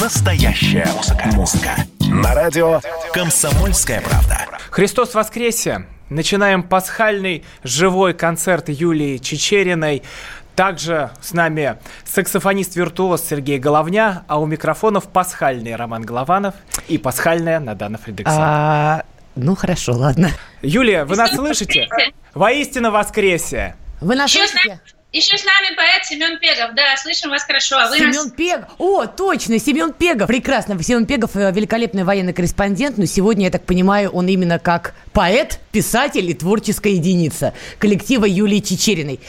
Настоящая музыка. Музыка. На радио «Комсомольская правда». Христос воскресе! Начинаем пасхальный живой концерт Юлии Чечериной. Также с нами саксофонист-виртуоз Сергей Головня, а у микрофонов пасхальный Роман Голованов и пасхальная Надана Фредриксон. А, ну хорошо, ладно. Юлия, вы нас слышите? Воистину воскресе! Вы нас слышите? Еще с нами поэт Семен Пегов. Да, слышим вас хорошо. А вы Семен нас... Пегов. О, точно, Семен Пегов. Прекрасно. Семен Пегов э, великолепный военный корреспондент, но сегодня, я так понимаю, он именно как поэт, писатель и творческая единица коллектива Юлии Чечериной.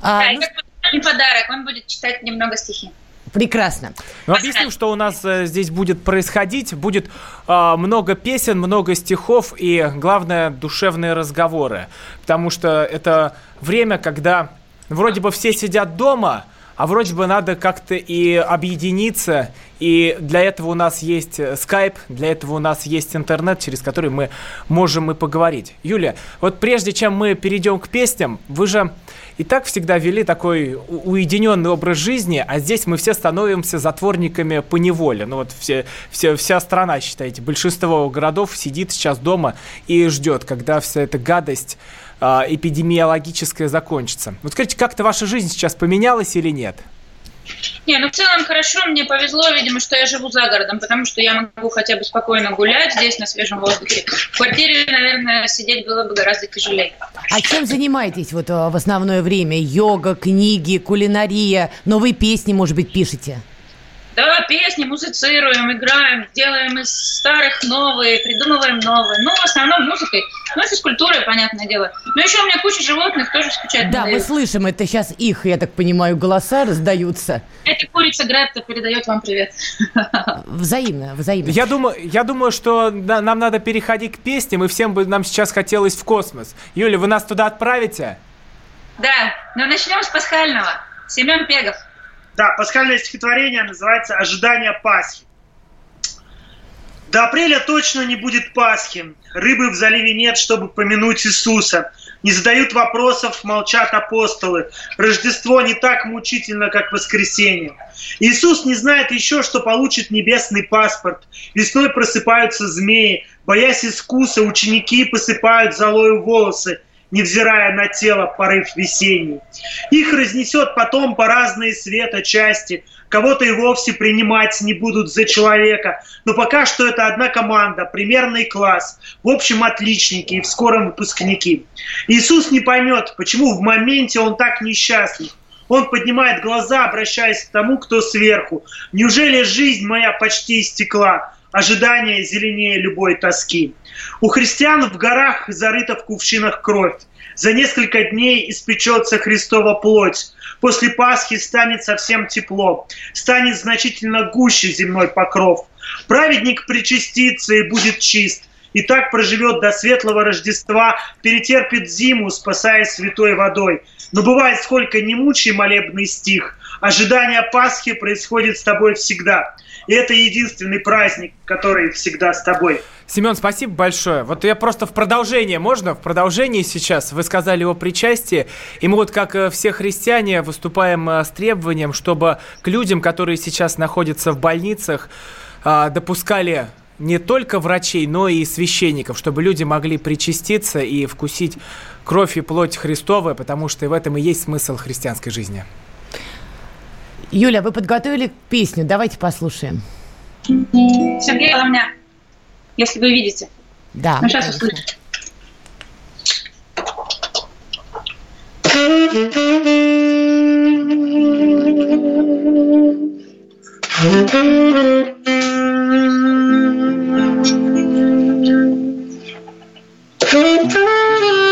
А, Да, и ну, как подарок. Он будет читать немного стихи. прекрасно. Ну, объясним, что у нас э, здесь будет происходить. Будет э, много песен, много стихов и, главное, душевные разговоры. Потому что это время, когда вроде бы все сидят дома, а вроде бы надо как-то и объединиться. И для этого у нас есть э, скайп, для этого у нас есть интернет, через который мы можем и поговорить. Юлия, вот прежде чем мы перейдем к песням, вы же и так всегда вели такой уединенный образ жизни, а здесь мы все становимся затворниками по неволе. Ну вот все, все, вся страна, считайте, большинство городов сидит сейчас дома и ждет, когда вся эта гадость эпидемиологическая закончится. Вот скажите, как-то ваша жизнь сейчас поменялась или нет? Не, ну в целом хорошо. Мне повезло, видимо, что я живу за городом, потому что я могу хотя бы спокойно гулять здесь, на свежем воздухе. В квартире, наверное, сидеть было бы гораздо тяжелее. А чем занимаетесь вот э, в основное время? Йога, книги, кулинария, новые песни, может быть, пишете? Да, песни музицируем, играем, делаем из старых новые, придумываем новые. Ну, в основном музыкой. Ну, физкультурой, понятное дело. Но еще у меня куча животных, тоже скучать не Да, мы слышим, это сейчас их, я так понимаю, голоса раздаются. Эта курица Гретта передает вам привет. Взаимно, взаимно. Я думаю, я думаю, что нам надо переходить к песням, и всем бы нам сейчас хотелось в космос. Юля, вы нас туда отправите? Да, но начнем с пасхального. Семен Пегов. Да, пасхальное стихотворение называется «Ожидание Пасхи». До апреля точно не будет Пасхи. Рыбы в заливе нет, чтобы помянуть Иисуса. Не задают вопросов, молчат апостолы. Рождество не так мучительно, как воскресенье. Иисус не знает еще, что получит небесный паспорт. Весной просыпаются змеи. Боясь искуса, ученики посыпают золою волосы, невзирая на тело порыв весенний. Их разнесет потом по разные света части. Кого-то и вовсе принимать не будут за человека. Но пока что это одна команда, примерный класс. В общем, отличники и в скором выпускники. Иисус не поймет, почему в моменте он так несчастлив. Он поднимает глаза, обращаясь к тому, кто сверху. Неужели жизнь моя почти истекла? Ожидание зеленее любой тоски. У христиан в горах зарыта в кувшинах кровь. За несколько дней испечется Христова плоть. После Пасхи станет совсем тепло. Станет значительно гуще земной покров. Праведник причастится и будет чист. И так проживет до светлого Рождества, перетерпит зиму, спасаясь святой водой. Но бывает, сколько не мучай молебный стих, ожидание Пасхи происходит с тобой всегда. И это единственный праздник, который всегда с тобой. Семен, спасибо большое. Вот я просто в продолжение, можно? В продолжении сейчас вы сказали о причастии, и мы вот как э, все христиане выступаем э, с требованием, чтобы к людям, которые сейчас находятся в больницах, а, допускали не только врачей, но и священников, чтобы люди могли причаститься и вкусить кровь и плоть Христовы, потому что в этом и есть смысл христианской жизни. Юля, вы подготовили песню, давайте послушаем. Сергей у меня, если вы видите. Да. Ну, сейчас конечно. услышите. Thank you.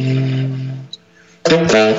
Mm-hmm.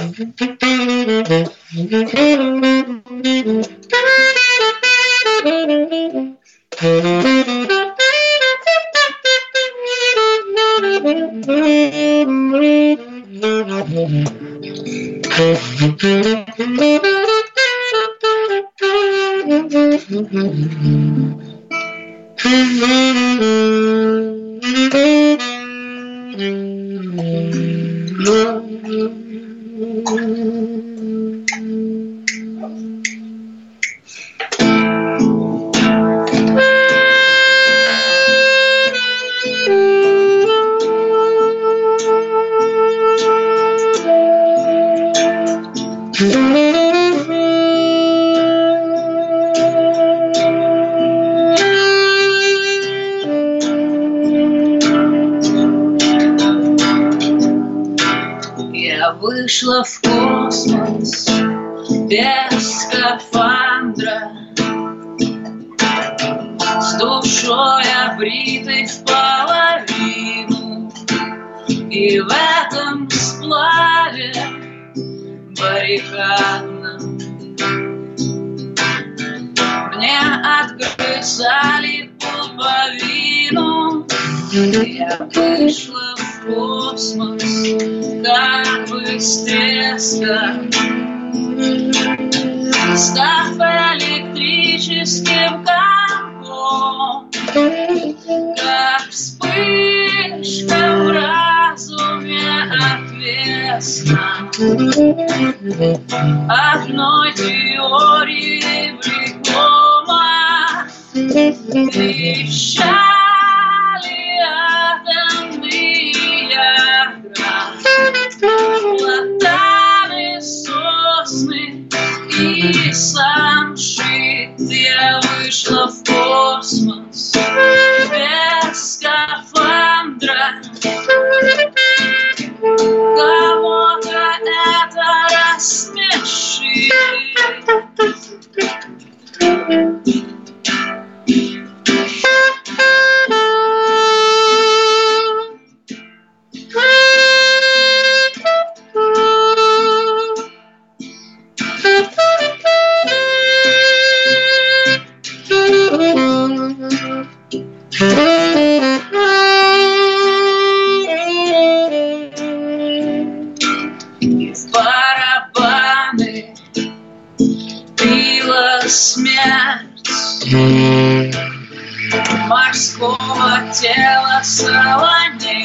Морского тела солоней.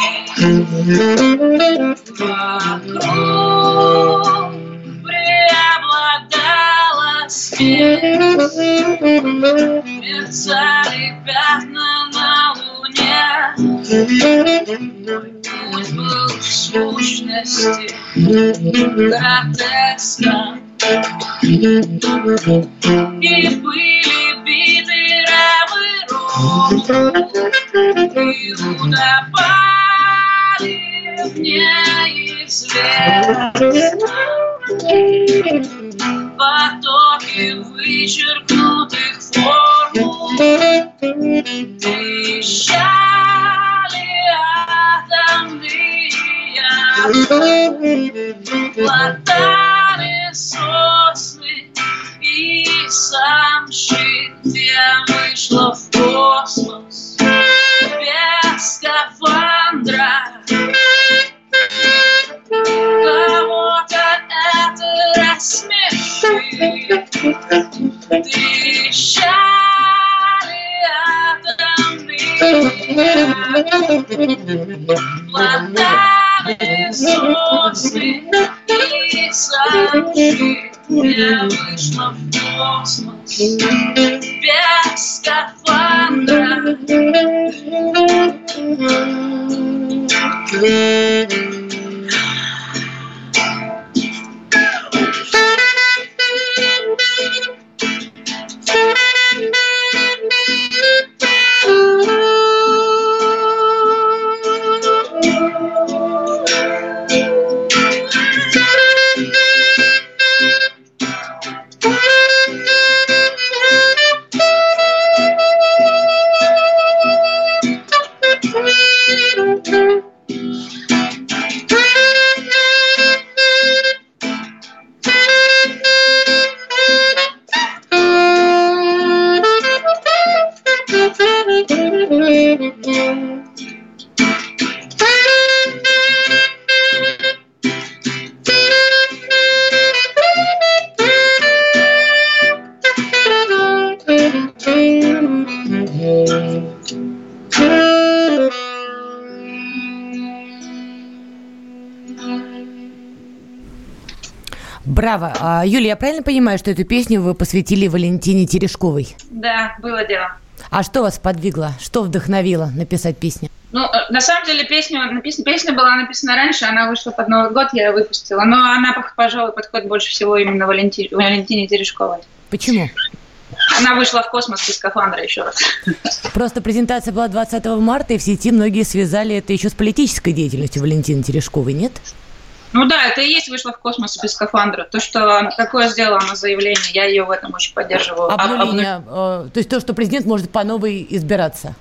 Вокруг преобладала смерть, мерцали пятна на луне. Путь был в сущности гротеском. И были биты рабы рому, и утопали в неизвестном. Потоки вычеркнутых формул трещали атомные платаны, сосны и сам щит. Я вышла в космос без скафандра. Кого-то это рассмешит. Трещали атомные платаны, сосны и сам. Я вышла в космос без скафандра. Браво. А, Юлия, я правильно понимаю, что эту песню вы посвятили Валентине Терешковой? Да, было дело. А что вас подвигло? Что вдохновило написать песню? Ну, э, на самом деле, песня, написана, песня была написана раньше, она вышла под Новый год, я ее выпустила. Но она, пожалуй, подходит больше всего именно Валенти, Валентине Терешковой. Почему? Она вышла в космос без скафандра еще раз. Просто презентация была 20 марта, и в сети многие связали это еще с политической деятельностью Валентины Терешковой, нет? Ну да, это и есть вышла в космос без скафандра. То, что такое сделала на заявление, я ее в этом очень поддерживаю. Обнуление, э, то есть то, что президент может по новой избираться.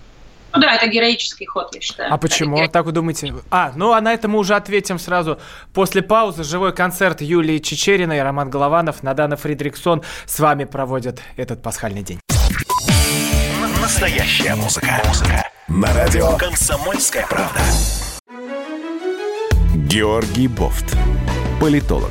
Ну да, это героический ход, я считаю. А почему? Это... Так вы думаете? А, ну а на это мы уже ответим сразу после паузы. Живой концерт Юлии Чечериной, Роман Голованов, Надана Фридриксон с вами проводят этот пасхальный день. Настоящая музыка. Музыка. На радио «Комсомольская правда». Георгий Бофт. Политолог,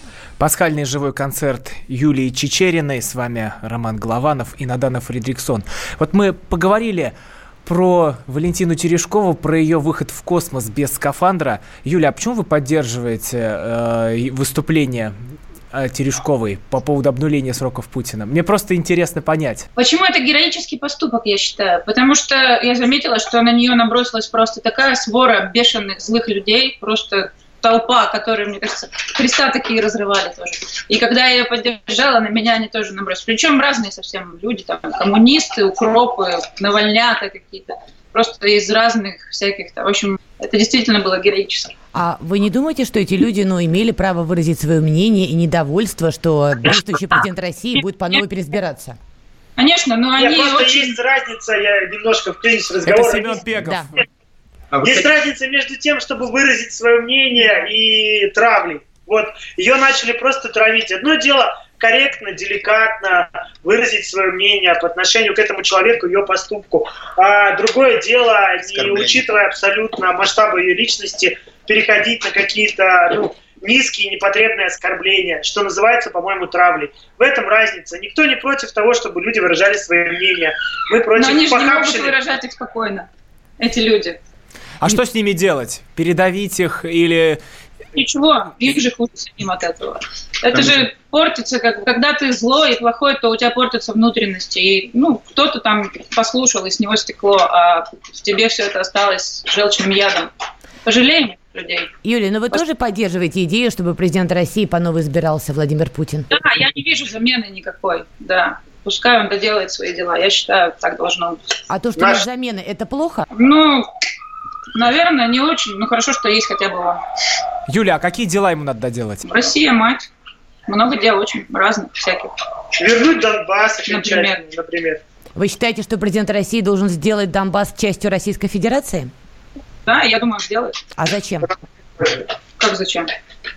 Пасхальный живой концерт Юлии Чечериной. С вами Роман Голованов и Надана Фридриксон. Вот мы поговорили про Валентину Терешкову, про ее выход в космос без скафандра. Юля, а почему вы поддерживаете э, выступление э, Терешковой по поводу обнуления сроков Путина? Мне просто интересно понять. Почему это героический поступок, я считаю? Потому что я заметила, что на нее набросилась просто такая свора бешеных злых людей, просто толпа, которые, мне кажется, Христа такие разрывали тоже. И когда я ее поддержала, на меня они тоже набросились. Причем разные совсем люди, там, коммунисты, укропы, навальнята какие-то. Просто из разных всяких, в общем, это действительно было героически. А вы не думаете, что эти люди, ну, имели право выразить свое мнение и недовольство, что действующий президент России будет по новой переизбираться? Конечно, но они Нет, просто очень... есть разница, я немножко вклинюсь в разговор. Это Семен Пегов. Да. А есть разница между тем, чтобы выразить свое мнение и травлей. Вот ее начали просто травить. Одно дело корректно, деликатно выразить свое мнение по отношению к этому человеку, ее поступку. А другое дело, не учитывая абсолютно масштабы ее личности, переходить на какие-то ну, низкие непотребные оскорбления, что называется, по-моему, травлей. В этом разница. Никто не против того, чтобы люди выражали свое мнение. Мы против Но они же не могут выражать их спокойно, эти люди. А что с ними делать? Передавить их или... Ничего, им же хуже самим от этого. Это же портится, как, когда ты злой и плохой, то у тебя портятся внутренности. И, ну, кто-то там послушал, и с него стекло, а в тебе все это осталось желчным ядом. Пожалеем людей. Юлия, но ну вы тоже поддерживаете идею, чтобы президент России по новой избирался Владимир Путин? Да, я не вижу замены никакой, да. Пускай он доделает свои дела. Я считаю, так должно быть. А то, что Наш... нет замены, это плохо? Ну, Наверное, не очень, но хорошо, что есть хотя бы он. Юля, а какие дела ему надо доделать? Россия, мать. Много дел очень разных, всяких. Вернуть Донбасс, например. например. Вы считаете, что президент России должен сделать Донбасс частью Российской Федерации? Да, я думаю, сделает. А зачем? Как зачем?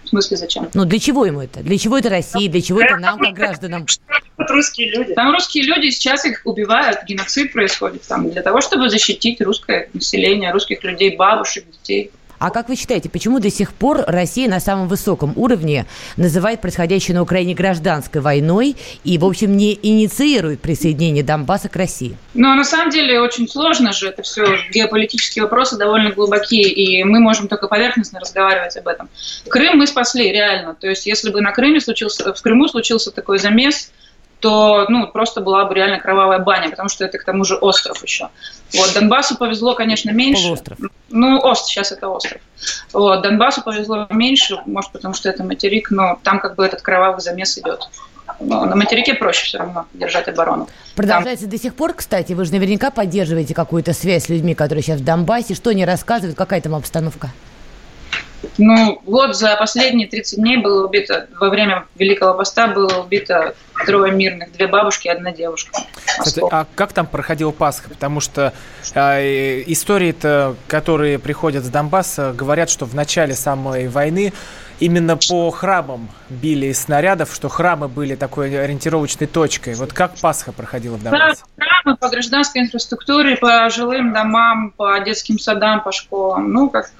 В смысле зачем? Ну для чего ему это? Для чего это России? Для чего это нам, как гражданам? русские люди. Там русские люди, сейчас их убивают, геноцид происходит там для того, чтобы защитить русское население, русских людей, бабушек, детей. А как вы считаете, почему до сих пор Россия на самом высоком уровне называет происходящее на Украине гражданской войной и, в общем, не инициирует присоединение Донбасса к России? Ну, на самом деле очень сложно же, это все геополитические вопросы довольно глубокие, и мы можем только поверхностно разговаривать об этом. Крым мы спасли, реально. То есть, если бы на Крыме случился, в Крыму случился такой замес, то ну, просто была бы реально кровавая баня, потому что это к тому же остров еще. Вот, Донбассу повезло, конечно, меньше. Полуостров. Ну, ост, сейчас это остров. Вот, Донбассу повезло меньше, может, потому что это материк, но там как бы этот кровавый замес идет. Но на материке проще все равно держать оборону. Продолжается там... до сих пор, кстати, вы же наверняка поддерживаете какую-то связь с людьми, которые сейчас в Донбассе. Что они рассказывают, какая там обстановка? Ну, вот за последние 30 дней было убито, во время Великого Поста было убито трое мирных, две бабушки и одна девушка. Кстати, а как там проходил Пасха? Потому что э, истории-то, которые приходят с Донбасса, говорят, что в начале самой войны именно по храмам били из снарядов, что храмы были такой ориентировочной точкой. Вот как Пасха проходила в Донбассе? Да, храмы по гражданской инфраструктуре, по жилым домам, по детским садам, по школам. Ну, как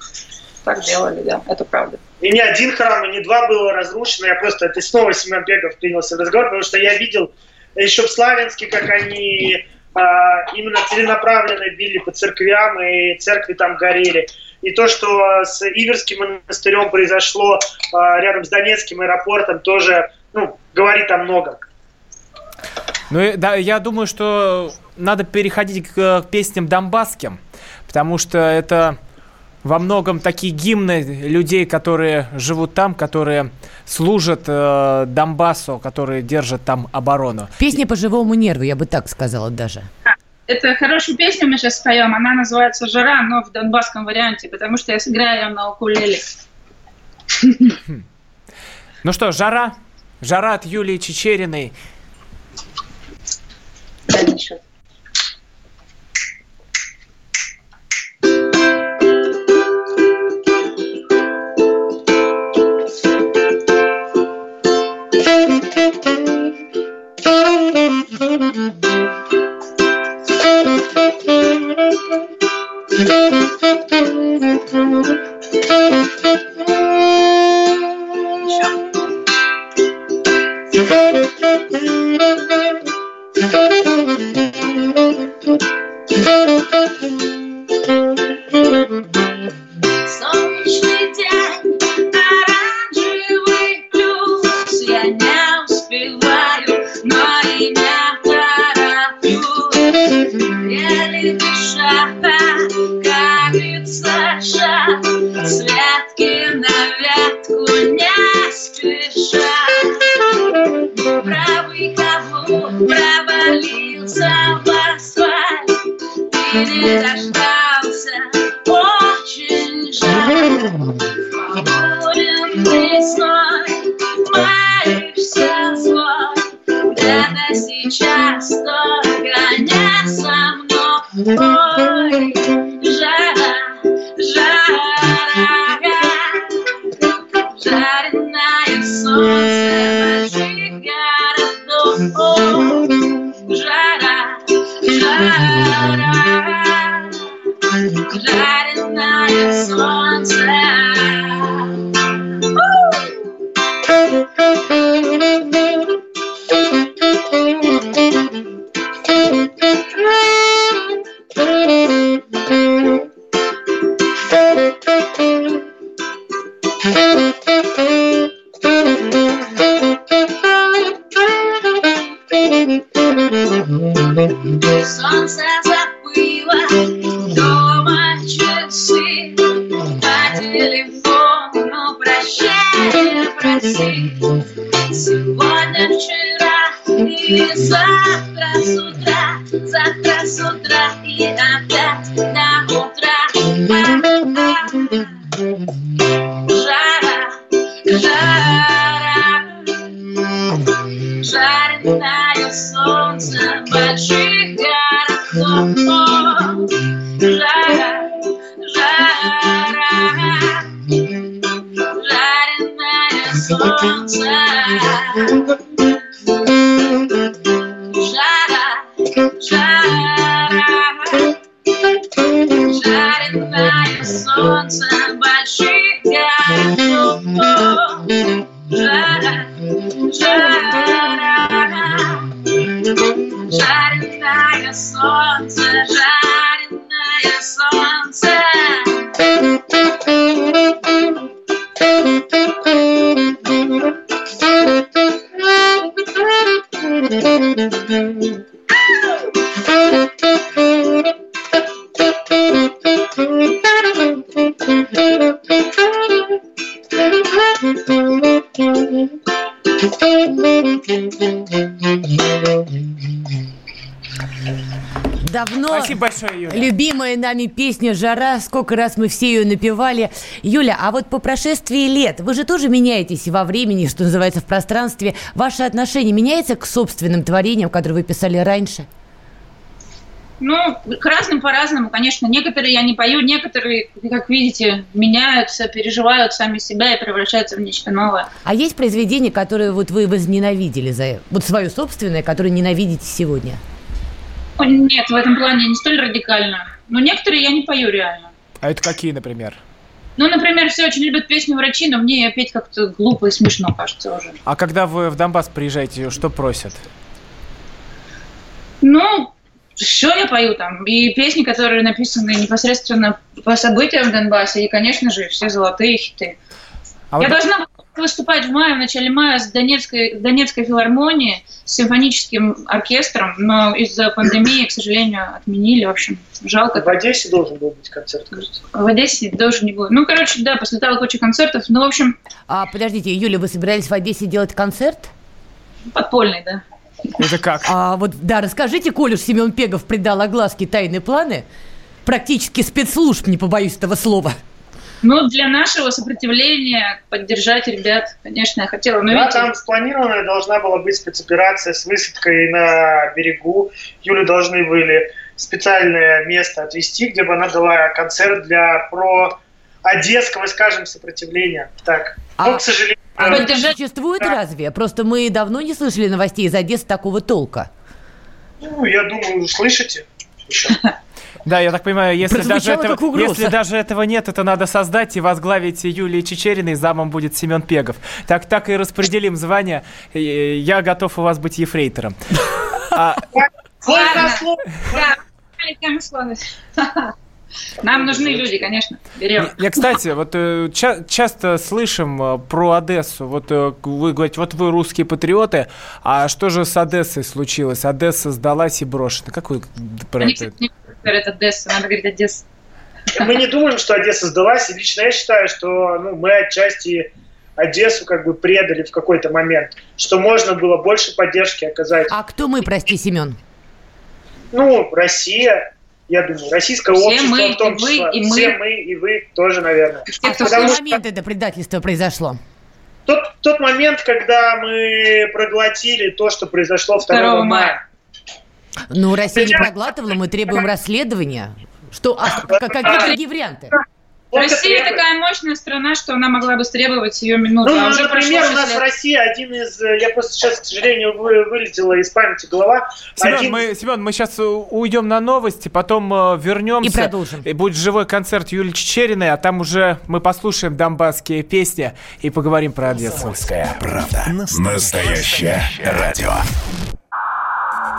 так делали, да, это правда. И не один храм, и не два было разрушено. Я просто, это снова Семен Пегов принялся в разговор, потому что я видел еще в Славянске, как они а, именно целенаправленно били по церквям, и церкви там горели. И то, что с Иверским монастырем произошло а, рядом с Донецким аэропортом, тоже ну, говорит о многом. Ну, да, я думаю, что надо переходить к, к песням донбасским, потому что это во многом такие гимны людей, которые живут там, которые служат э, Донбассу, которые держат там оборону. Песня по живому нерву, я бы так сказала даже. Это хорошая песня мы сейчас споем. Она называется «Жара», но в донбасском варианте, потому что я сыграю ее на укулеле. Ну что, «Жара»? «Жара» от Юлии Чечериной. Дальний счет. Большое, Юля. любимая нами песня «Жара», сколько раз мы все ее напевали. Юля, а вот по прошествии лет, вы же тоже меняетесь во времени, что называется, в пространстве. Ваше отношение меняется к собственным творениям, которые вы писали раньше? Ну, к разным по-разному, конечно. Некоторые я не пою, некоторые, как видите, меняются, переживают сами себя и превращаются в нечто новое. А есть произведения, которые вот вы возненавидели за... Вот свое собственное, которое ненавидите сегодня? Нет, в этом плане не столь радикально. Но некоторые я не пою реально. А это какие, например? Ну, например, все очень любят песню врачи, но мне ее петь как-то глупо и смешно, кажется, уже. А когда вы в Донбасс приезжаете, что просят? Ну, что я пою там? И песни, которые написаны непосредственно по событиям в Донбассе, и, конечно же, все золотые хиты. А Я вот- должна была выступать в мае, в начале мая с Донецкой, Донецкой филармонии с симфоническим оркестром, но из-за пандемии, к сожалению, отменили. В общем, жалко. В Одессе должен был быть концерт, кажется. В Одессе тоже не было. Ну, короче, да, послетала куча концертов. Ну, в общем, А, подождите, Юля, вы собирались в Одессе делать концерт? подпольный, да. Это как? А вот, да, расскажите, коль уж Семен Пегов придал огласке тайные планы, практически спецслужб, не побоюсь этого слова. Ну, для нашего сопротивления поддержать ребят, конечно, я хотела. Но Да, видите, там спланированная должна была быть спецоперация с высадкой на берегу. Юлю должны были специальное место отвезти, где бы она дала концерт для про одесского, скажем, сопротивления. Так. А- Но, к сожалению, А Поддержать- это существует разве? Просто мы давно не слышали новостей из Одессы такого толка. ну, я думаю, вы слышите. еще. Да, я так понимаю, если даже, этого, если даже этого нет, это надо создать и возглавить Юлии Чечериной, замом будет Семен Пегов. Так, так и распределим звание. Я готов у вас быть ефрейтором. А, Слово. Да. Нам нужны люди, конечно. Берем. Я, кстати, вот э, ча- часто слышим э, про Одессу. Вот э, вы говорите, вот вы русские патриоты, а что же с Одессой случилось? Одесса сдалась и брошена. Как вы про Они, это? кстати, не говорят Одесса, надо говорить Одесса. Мы не думаем, что Одесса сдалась. И лично я считаю, что ну, мы отчасти Одессу как бы предали в какой-то момент. Что можно было больше поддержки оказать. А кто мы, прости, Семен? Ну, Россия, я думаю, российское Все общество мы, в том и числе. и мы. Все мы, и вы тоже, наверное. Те, А в какой что- момент это предательство произошло? Тот, тот момент, когда мы проглотили то, что произошло 2, 2 мая. мая. Ну, Россия не проглатывала, мы требуем расследования. Что, а, какие другие варианты? Россия такая мощная страна, что она могла бы стребовать ее минуту. Ну, а уже например, у нас в. России один из... э, Я просто сейчас, к сожалению, вы- вылетела из памяти голова. Семен, Один- мы, Семен, мы сейчас уйдем на новости, потом э, вернемся. И продолжим. И будет живой концерт Юлии Чечериной, а там уже мы послушаем донбасские песни и поговорим про Одессу. «Комсомольская правда». Настоящее радио.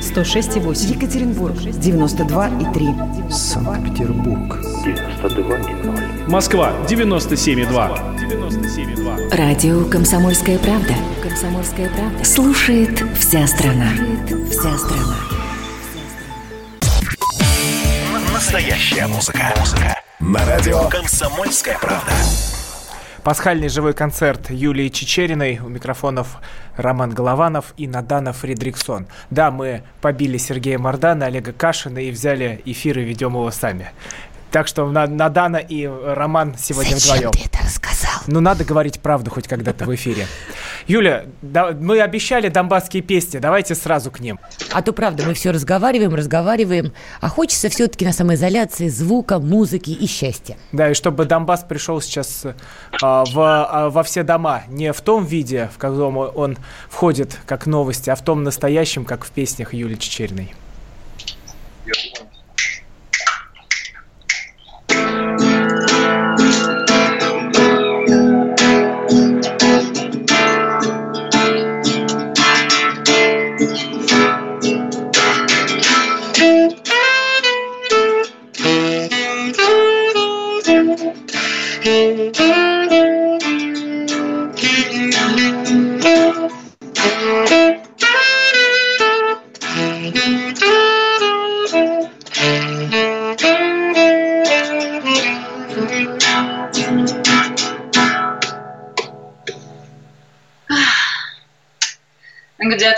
106,8. Екатеринбург 92,3. Санкт-Петербург. 92,0. Москва 97,2. 97,2. Радио «Комсомольская правда». «Комсомольская правда». Слушает вся страна. Вся страна. Настоящая музыка. Музыка. На радио «Комсомольская правда». Пасхальный живой концерт Юлии Чечериной. У микрофонов Роман Голованов и Надана Фридриксон. Да, мы побили Сергея Мордана, Олега Кашина и взяли эфир и ведем его сами. Так что На- Надана и Роман сегодня вдвоем. ты это рассказал? Ну, надо говорить правду хоть когда-то в эфире. Юля, да- мы обещали донбасские песни, давайте сразу к ним. А то правда, мы все разговариваем, разговариваем, а хочется все-таки на самоизоляции звука, музыки и счастья. Да, и чтобы Донбасс пришел сейчас а, в, а, во все дома, не в том виде, в каком он входит как новости, а в том настоящем, как в песнях Юлии Чечериной.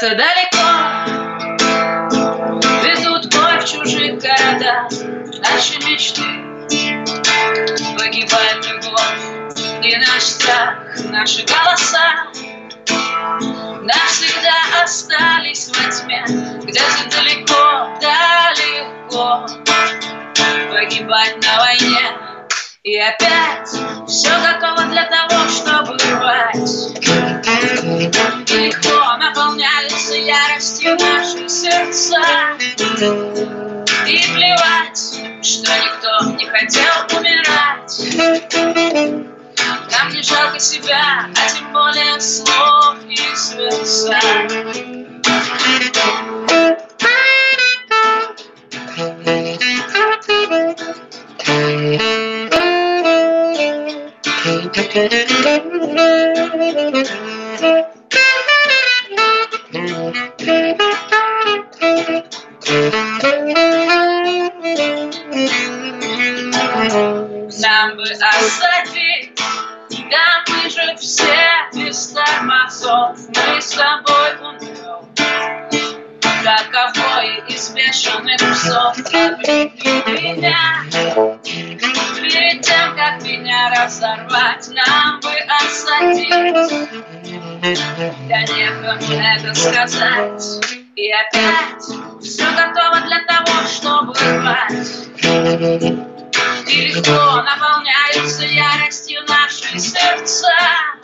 Где-то далеко. Везут бой в чужих городах. Наши мечты Погибает любовь. И наш страх, наши голоса. Навсегда остались во тьме. Где-то далеко, далеко. Погибать на войне. И опять все готово для того, чтобы рвать. Легко наполняются яростью наши сердца. И плевать, что никто не хотел умирать. Нам не жалко себя, а тем более слов и сердца разорвать Нам бы осадить Да некому это сказать И опять все готово для того, чтобы рвать И легко наполняются яростью наши сердца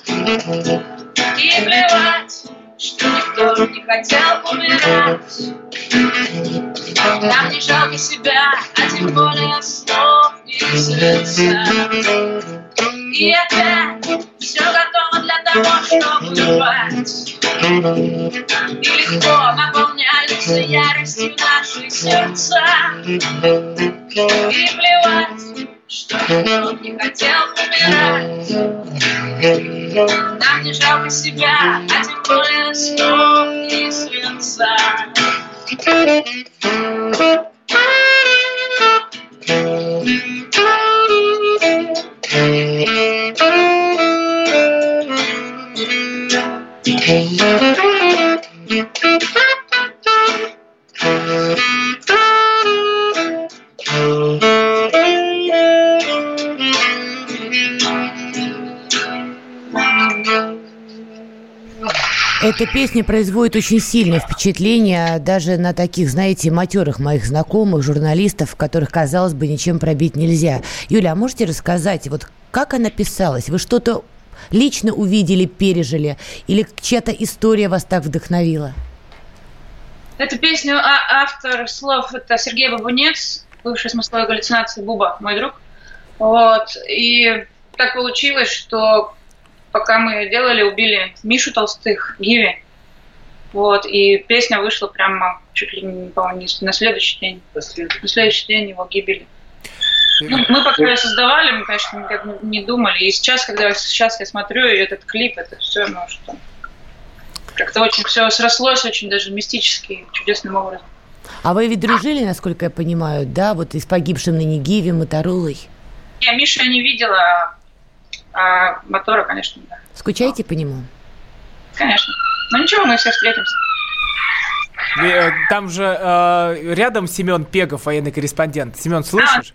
И плевать что никто не хотел умирать. Нам не жалко себя, а тем более слов и сердца. И опять все готово для того, чтобы рвать. И легко наполняются яростью наши сердца. И плевать, что никто не хотел умирать. Нам не жалко себя, а тем более слов и сердца. Эта песня производит очень сильное впечатление даже на таких, знаете, матерых моих знакомых, журналистов, которых, казалось бы, ничем пробить нельзя. Юля, а можете рассказать, вот как она писалась? Вы что-то лично увидели, пережили? Или чья-то история вас так вдохновила? Эту песню а- автор слов это Сергей Бабунец, бывший смысловой галлюцинации Буба, мой друг. Вот. И так получилось, что пока мы ее делали, убили Мишу Толстых, Гиви. Вот, и песня вышла прямо чуть ли не, по-моему, не на следующий день. На следующий день его гибели. Ну, мы пока ее создавали, мы, конечно, никак не думали. И сейчас, когда сейчас я смотрю этот клип, это все, ну, что как-то очень все срослось, очень даже мистически, чудесным образом. А вы ведь дружили, насколько я понимаю, да, вот и с погибшим ныне Гиви, Моторолой? Я Мишу я не видела, а мотора, конечно, да. Скучаете по нему? Конечно. Ну ничего, мы все встретимся. Э, Там же э, рядом Семен Пегов, военный корреспондент. Семен, слышишь?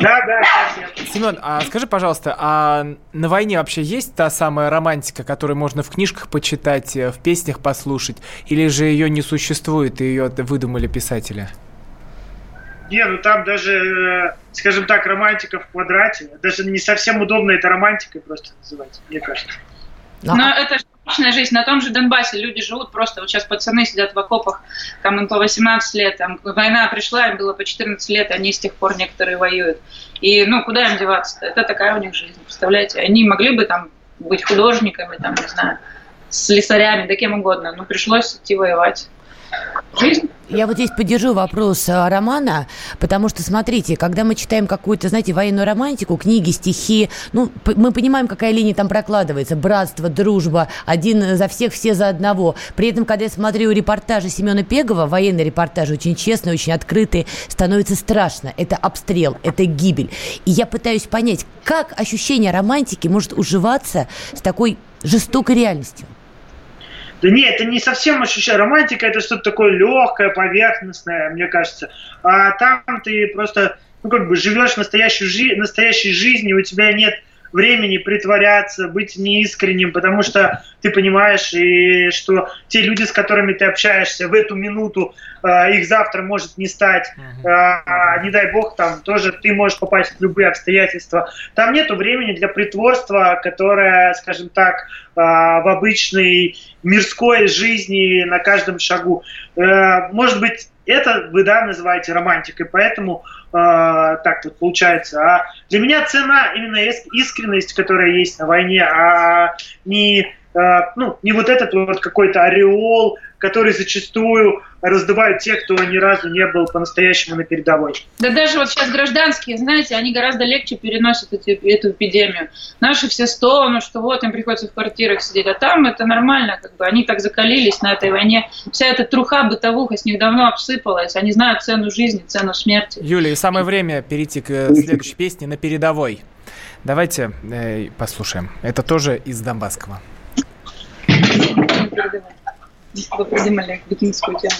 Да, да, сейчас Семен, а скажи, пожалуйста, а на войне вообще есть та самая романтика, которую можно в книжках почитать, э, в песнях послушать, или же ее не существует и ее выдумали писатели? Не, ну там даже, э, скажем так, романтика в квадрате. Даже не совсем удобно это романтикой просто называть, мне кажется. А, Но это же обычная жизнь. На том же Донбассе люди живут просто. Вот сейчас пацаны сидят в окопах, там им по 18 лет, там война пришла, им было по 14 лет, они с тех пор некоторые воюют. И, ну, куда им деваться-то? Это такая у них жизнь, представляете? Они могли бы там быть художниками, там, не знаю, слесарями, да кем угодно, но пришлось идти воевать. Жизнь. Я вот здесь поддержу вопрос а, Романа, потому что, смотрите, когда мы читаем какую-то, знаете, военную романтику, книги, стихи, ну, мы понимаем, какая линия там прокладывается. Братство, дружба, один за всех, все за одного. При этом, когда я смотрю репортажи Семена Пегова, военные репортажи, очень честные, очень открытые, становится страшно. Это обстрел, это гибель. И я пытаюсь понять, как ощущение романтики может уживаться с такой жестокой реальностью. Да нет, это не совсем ощущение. Романтика это что-то такое легкое, поверхностное, мне кажется. А там ты просто, ну как бы живешь настоящую жи- настоящей жизнью, у тебя нет времени притворяться, быть неискренним, потому что ты понимаешь, и что те люди, с которыми ты общаешься в эту минуту, э, их завтра может не стать. Э, не дай бог, там тоже ты можешь попасть в любые обстоятельства. Там нету времени для притворства, которое, скажем так, э, в обычной мирской жизни на каждом шагу. Э, может быть, это вы, да, называете романтикой, поэтому так тут получается. А для меня цена именно ис- искренность, которая есть на войне, а не, э, ну, не вот этот вот какой-то ореол, который зачастую раздувают те, кто ни разу не был по-настоящему на передовой. Да даже вот сейчас гражданские, знаете, они гораздо легче переносят эти, эту эпидемию. Наши все стонут, что вот им приходится в квартирах сидеть, а там это нормально, как бы они так закалились на этой войне. Вся эта труха, бытовуха с них давно обсыпалась, они знают цену жизни, цену смерти. Юлия, и самое время перейти к следующей песне на передовой. Давайте э, послушаем. Это тоже из Донбасского. Вы придумали бикинскую тему.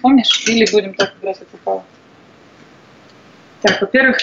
Помнишь? Или будем так играть, как упало? Так, во-первых,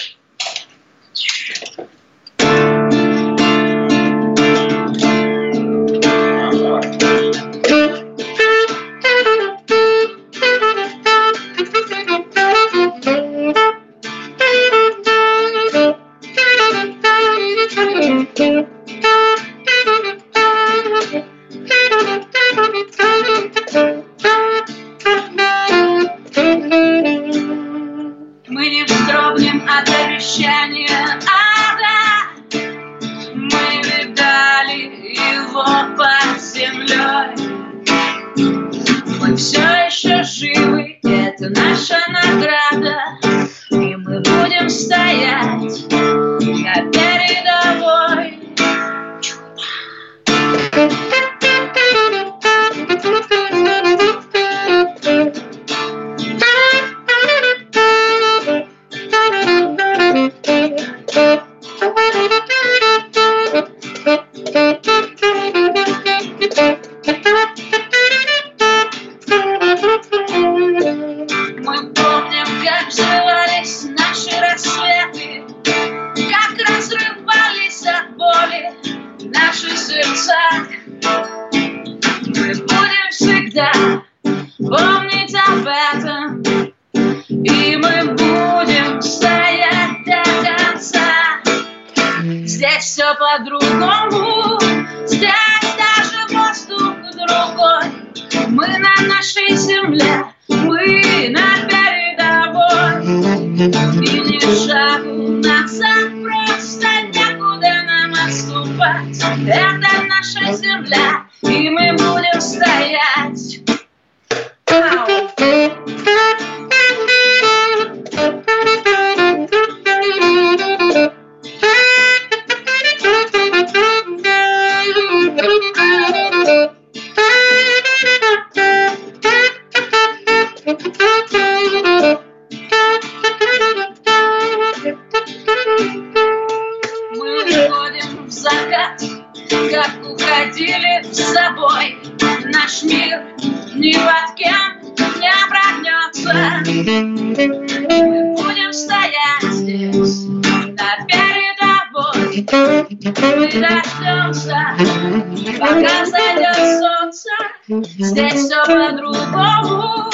Здесь все по-другому.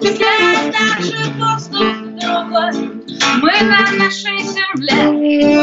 Здесь даже воздух другой. Мы на нашей земле,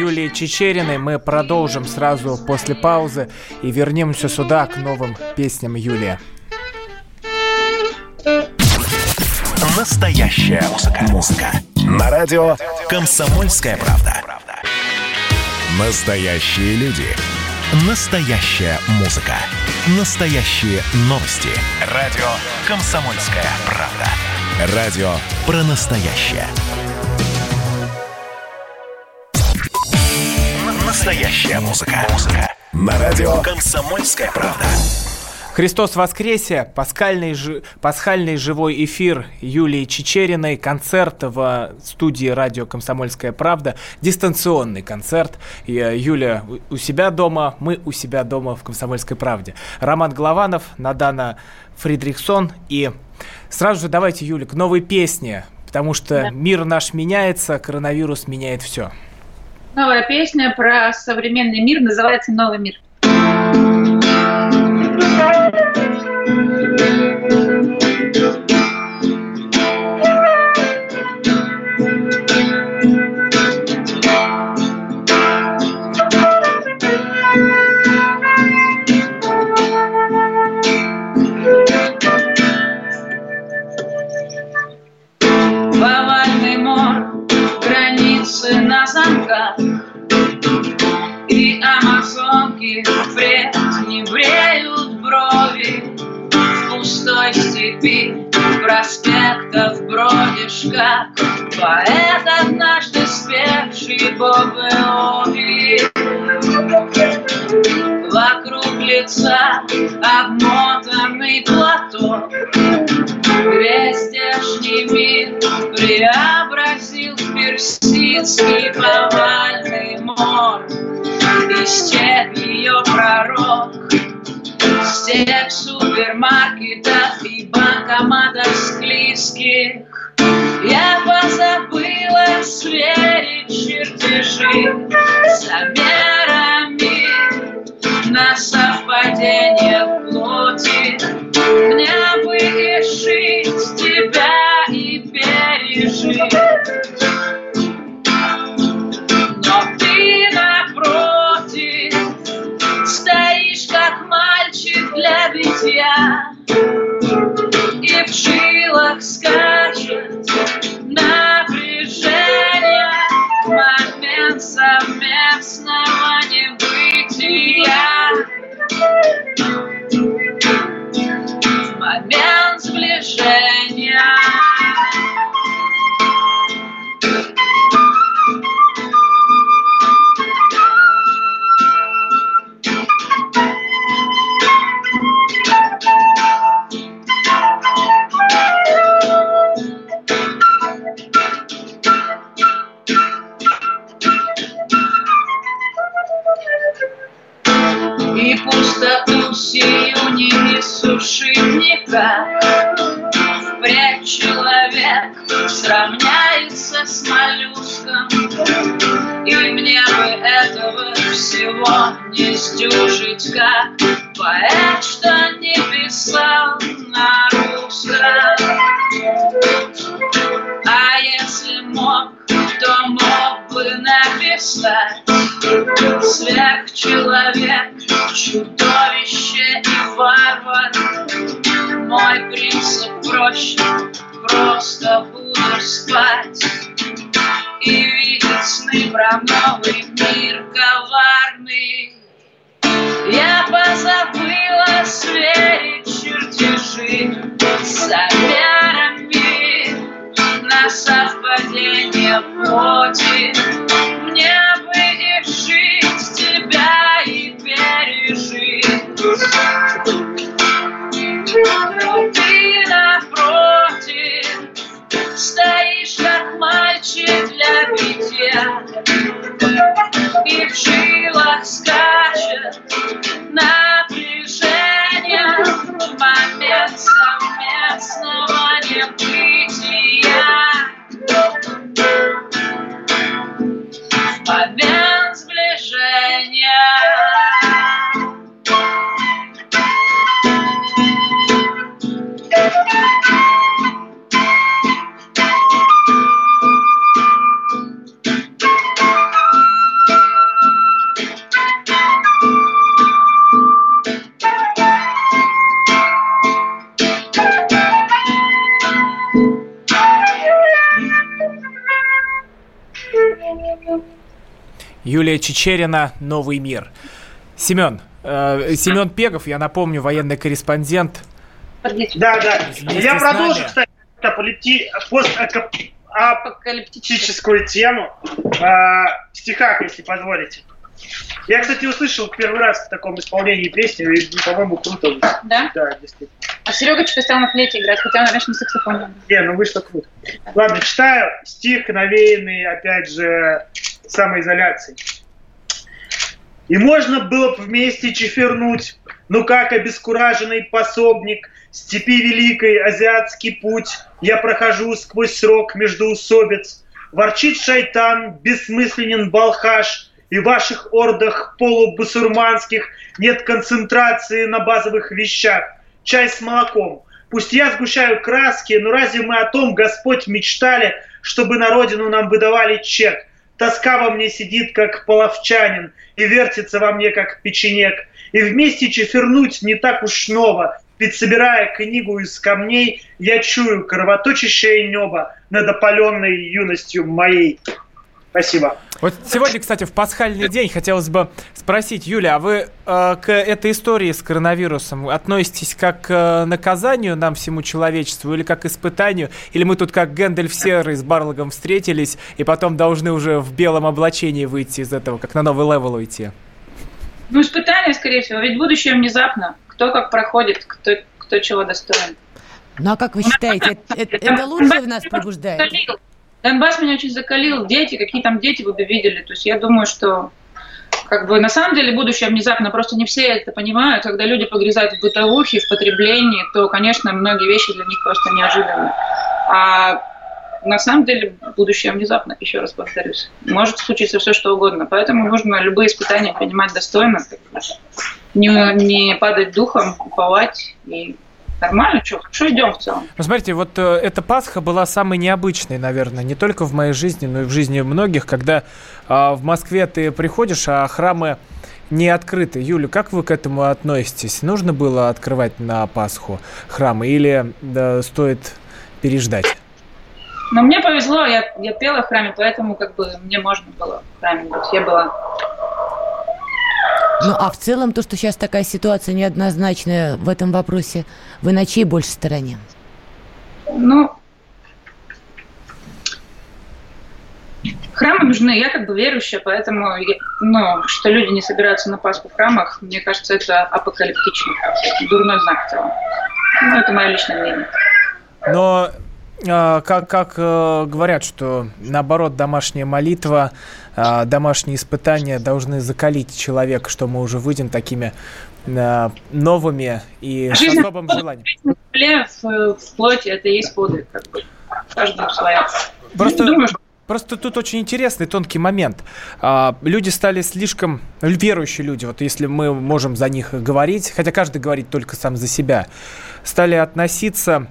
Юлии Чечериной мы продолжим сразу после паузы и вернемся сюда к новым песням Юлии. Настоящая музыка. Музыка. На радио «Комсомольская правда». Настоящие люди. Настоящая музыка. Настоящие новости. Радио «Комсомольская правда». Радио про настоящее. Настоящая музыка. Музыка. На радио «Комсомольская правда». Христос воскресе! Пасхальный, жи- пасхальный живой эфир Юлии Чечериной, концерт в студии радио «Комсомольская правда», дистанционный концерт. И, э, Юля у- у себя дома, мы у себя дома в «Комсомольской правде». Роман Голованов, Надана Фридрихсон. И сразу же давайте, Юля, к новой песне, потому что Да. мир наш меняется, коронавирус меняет все. Новая песня про современный мир называется «Новый мир». Повальный бродишь как Поэт однажды спевший Бобеови Вокруг лица обмотанный платок Весь здешний мир преобразил в персидский повальный мор. Исчез ее пророк, степь супермаркетов и банкоматов склизких. Я позабыла сверить чертежи замерами на совпадение плоти. Мне бы и тебя и пережить. Но ты напротив стоишь как мальчик для битья и в жилах скачет напряжение момент совместного небытия. Момент сближения. И пустоту сию не иссушит никак. Впредь человек сравняется с моллюском. И мне бы этого всего не сдюжить, как поэт, что не писал на русском. А если мог, то мог написать Сверхчеловек, чудовище и варвар. Мой принцип проще, просто буду спать И видеть сны про новый мир коварный. Я позабыла сверить чертежи замерами на совпадение плоти. Битья и в жилах Юлия Чечерина, «Новый мир». Семен, э, Семен Пегов, я напомню, военный корреспондент. Да, да. Вместе Я продолжу, кстати, аполипти- постапокалиптическую тему э, в стихах, если позволите. Я, кстати, услышал первый раз в таком исполнении песни, и, по-моему, круто. Да? Да, действительно. А Серега что-то стал на флейте играть, хотя он раньше на саксофоне. Не, ну вышло круто. Ладно, читаю стих, навеянный, опять же, самоизоляцией. И можно было бы вместе чефернуть, ну как обескураженный пособник степи великой, азиатский путь, я прохожу сквозь срок междоусобиц. Ворчит шайтан, бессмысленен балхаш, и в ваших ордах полубусурманских нет концентрации на базовых вещах. Чай с молоком. Пусть я сгущаю краски, но разве мы о том, Господь, мечтали, чтобы на родину нам выдавали чек? Тоска во мне сидит, как половчанин, и вертится во мне, как печенег. И вместе чифирнуть не так уж ново, ведь собирая книгу из камней, я чую кровоточащее небо над опаленной юностью моей. Спасибо. Вот сегодня, кстати, в пасхальный день хотелось бы спросить, Юля, а вы э, к этой истории с коронавирусом относитесь как к э, наказанию нам, всему человечеству, или как к испытанию? Или мы тут как Гэндальф Серый с Барлогом встретились, и потом должны уже в белом облачении выйти из этого, как на новый левел уйти? Ну, испытание, скорее всего, ведь будущее внезапно. Кто как проходит, кто, кто чего достоин. Ну а как вы считаете, это, это лучше в нас пробуждает? Донбасс меня очень закалил. Дети, какие там дети вы бы видели. То есть я думаю, что как бы на самом деле будущее внезапно, просто не все это понимают. Когда люди погрязают в бытовухе, в потреблении, то, конечно, многие вещи для них просто неожиданны. А на самом деле будущее внезапно, еще раз повторюсь. Может случиться все, что угодно. Поэтому нужно любые испытания принимать достойно, не, не падать духом, уповать и Нормально, что, хорошо идем в целом. Ну, смотрите, вот э, эта Пасха была самой необычной, наверное, не только в моей жизни, но и в жизни многих, когда э, в Москве ты приходишь, а храмы не открыты. Юля, как вы к этому относитесь? Нужно было открывать на Пасху храмы или да, стоит переждать? Но мне повезло, я, я пела в храме, поэтому как бы мне можно было в храме быть. Я была ну, а в целом то, что сейчас такая ситуация неоднозначная в этом вопросе, вы на чьей больше стороне? Ну, храмы нужны. Я как бы верующая, поэтому, ну, что люди не собираются на Пасху в храмах, мне кажется, это апокалиптично. Дурной знак в целом. Ну, это мое личное мнение. Но э, как, как э, говорят, что наоборот домашняя молитва, э, домашние испытания должны закалить человека, что мы уже выйдем такими э, новыми и с особым желанием. В, в плоти это и есть подвиг, как бы. Каждому своя. Просто... Думаю, Просто тут очень интересный тонкий момент. А, люди стали слишком верующие люди, вот если мы можем за них говорить, хотя каждый говорит только сам за себя, стали относиться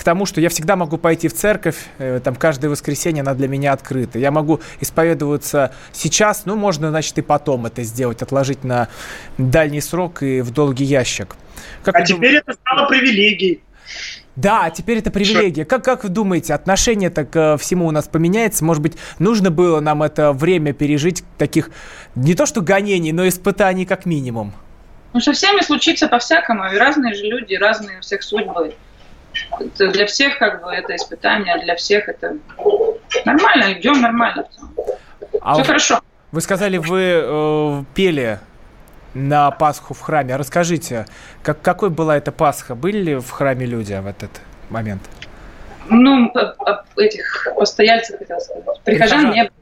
к тому, что я всегда могу пойти в церковь, э, там каждое воскресенье она для меня открыта. Я могу исповедоваться сейчас, ну, можно, значит, и потом это сделать, отложить на дальний срок и в долгий ящик. Как а теперь дум... это стало привилегией. Да, теперь это привилегия. Как, как вы думаете, отношение-то к всему у нас поменяется? Может быть, нужно было нам это время пережить таких, не то что гонений, но испытаний как минимум? Ну, со всеми случится по-всякому, и разные же люди, разные у всех судьбы. Это для всех как бы это испытание, а для всех это нормально, идем нормально. А Все хорошо. Вы сказали, вы э, пели на Пасху в храме. Расскажите, как, какой была эта Пасха? Были ли в храме люди в этот момент? Ну, этих постояльцев, хотел сказать. Прихожан, Прихожан не было.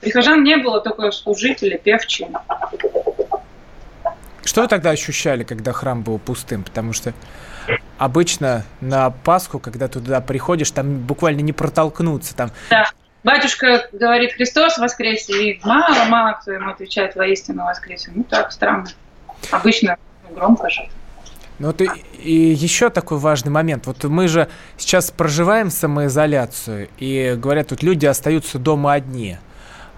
Прихожан не было, только служители, певчие. Что вы тогда ощущали, когда храм был пустым? Потому что обычно на Пасху, когда туда приходишь, там буквально не протолкнуться. Там... Да. Батюшка говорит, Христос воскресе, и мало-мало кто ему отвечает воистину воскресе. Ну так, странно. Обычно громко же. Ну вот и, и еще такой важный момент. Вот мы же сейчас проживаем самоизоляцию, и говорят, тут люди остаются дома одни.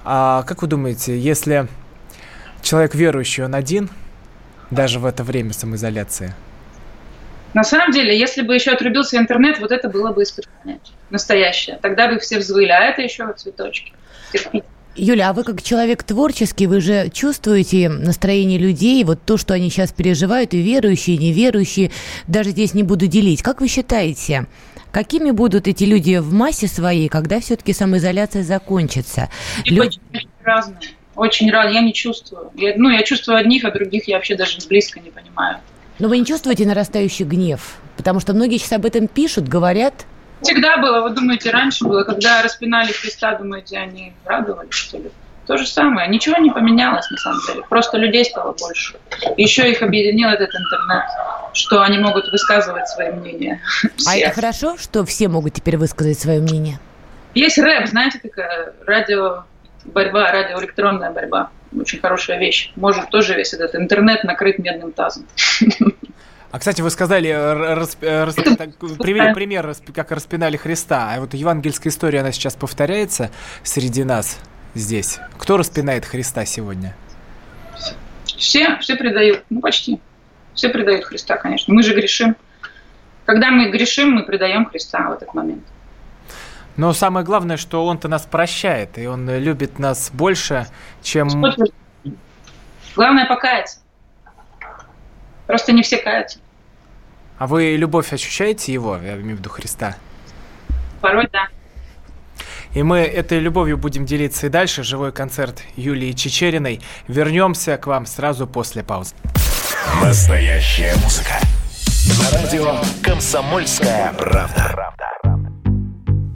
А как вы думаете, если человек верующий, он один, даже в это время самоизоляции? На самом деле, если бы еще отрубился интернет, вот это было бы испытание настоящее. Тогда бы все взвыли, а это еще цветочки. Юля, а вы как человек творческий, вы же чувствуете настроение людей, вот то, что они сейчас переживают, и верующие, и неверующие, даже здесь не буду делить. Как вы считаете, какими будут эти люди в массе своей, когда все-таки самоизоляция закончится? Лю... Очень разные. Очень разные. Я не чувствую. Я, ну, я чувствую одних, а других я вообще даже близко не понимаю. Но вы не чувствуете нарастающий гнев? Потому что многие сейчас об этом пишут, говорят. Всегда было, вы думаете, раньше было, когда распинали Христа, думаете, они радовались, что ли? То же самое. Ничего не поменялось, на самом деле. Просто людей стало больше. Еще их объединил этот интернет, что они могут высказывать свои мнения. А это хорошо, что все могут теперь высказать свое мнение? Есть рэп, знаете, такая радио борьба, радиоэлектронная борьба. Очень хорошая вещь. Может тоже весь этот интернет накрыть медным тазом. А, кстати, вы сказали, расп, расп, так, привели пример, как распинали Христа. А вот евангельская история, она сейчас повторяется среди нас здесь. Кто распинает Христа сегодня? Все, все предают, ну почти. Все предают Христа, конечно. Мы же грешим. Когда мы грешим, мы предаем Христа в этот момент. Но самое главное, что Он-то нас прощает, и Он любит нас больше, чем... Главное покаяться. Просто не все каются. А вы любовь ощущаете его, я имею в виду Христа? Порой да. И мы этой любовью будем делиться и дальше. Живой концерт Юлии Чечериной. Вернемся к вам сразу после паузы. Настоящая музыка. На радио «Комсомольская правда».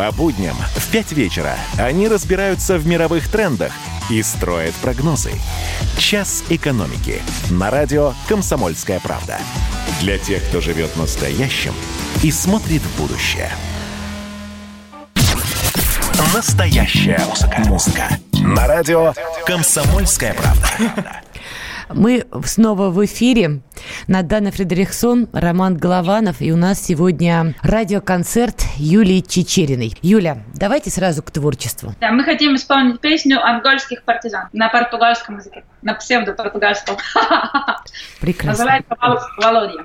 По будням в 5 вечера они разбираются в мировых трендах и строят прогнозы. «Час экономики» на радио «Комсомольская правда». Для тех, кто живет настоящим и смотрит в будущее. Настоящая музыка. Музыка. На радио «Комсомольская правда». Мы снова в эфире. Надана Фредериксон, Роман Голованов. И у нас сегодня радиоконцерт Юлии Чечериной. Юля, давайте сразу к творчеству. Да, мы хотим исполнить песню «Ангольских партизан» на португальском языке, на псевдо-португальском. Прекрасно. Называется «Володя».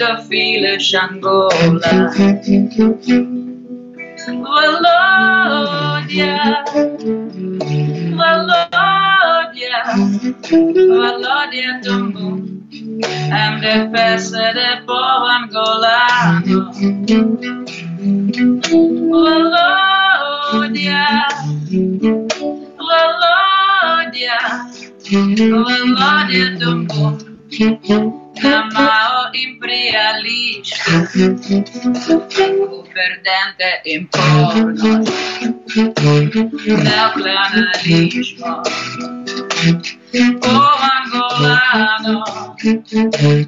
tafile shangola Valodia oh, Valodia oh, Valodia oh, tumbu Amde pese de povan golano Valodia Valodia Valodia tumbu Namao imperialista, o perdente imporno, neocolonialismo, o angolano,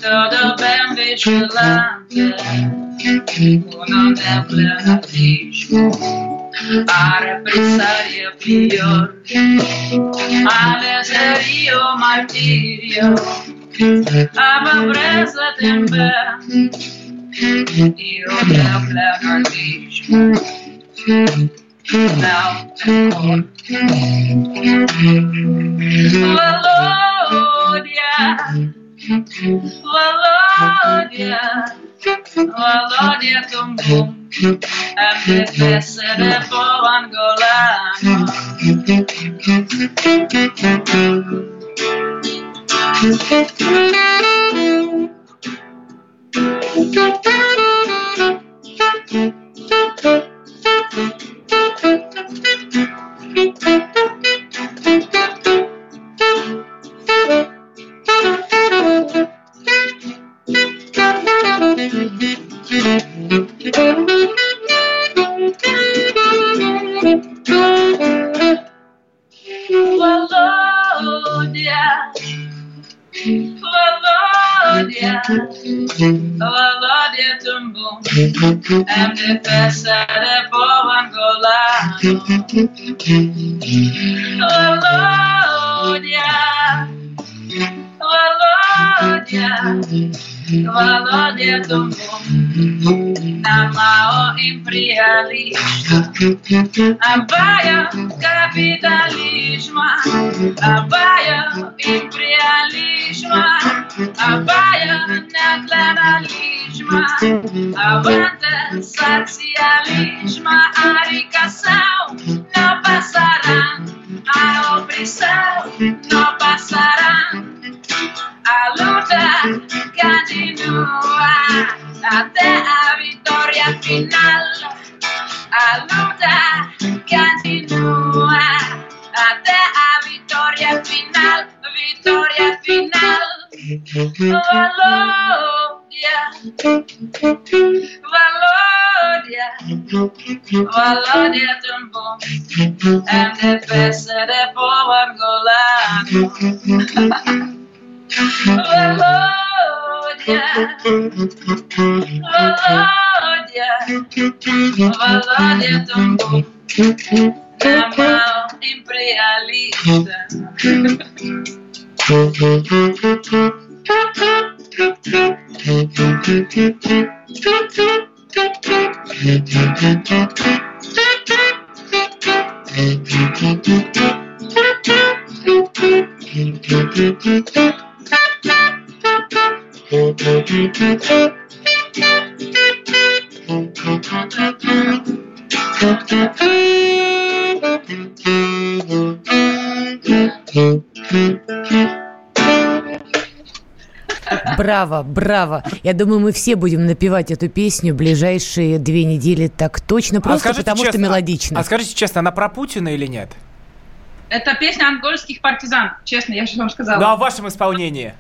todo bem vigilante, o não neocolonialismo. A represária pior, a miseria, o martírio, Aber bremse den Berg, die Rote Blätter nicht. Laut den Kopf. Valodia, Valodia, Valodia zum Bum. Am the best of the four Angolans. Angolano. Володя, МДФС по Анголану. Володя, valore do mundo, na maior imperialista. Abaia capitalismo, abaia imperialismo, abaia o nacionalismo, socialismo, a ricação não passará, a opressão não passará. A luta continua até a vitória final. A luta continua até a vitória final. Vitória final. Valódia, Valódia, Valódia Tumbum, MDFS de povo angolano. Володя, Володя, Володя Тумбу, Намал империалиста. Браво, браво. Я думаю, мы все будем напевать эту песню ближайшие две недели так точно, просто а скажите потому что честно, мелодично. А скажите честно, она про Путина или нет? Это песня ангольских партизан, честно, я же вам сказала. Ну а в вашем исполнении?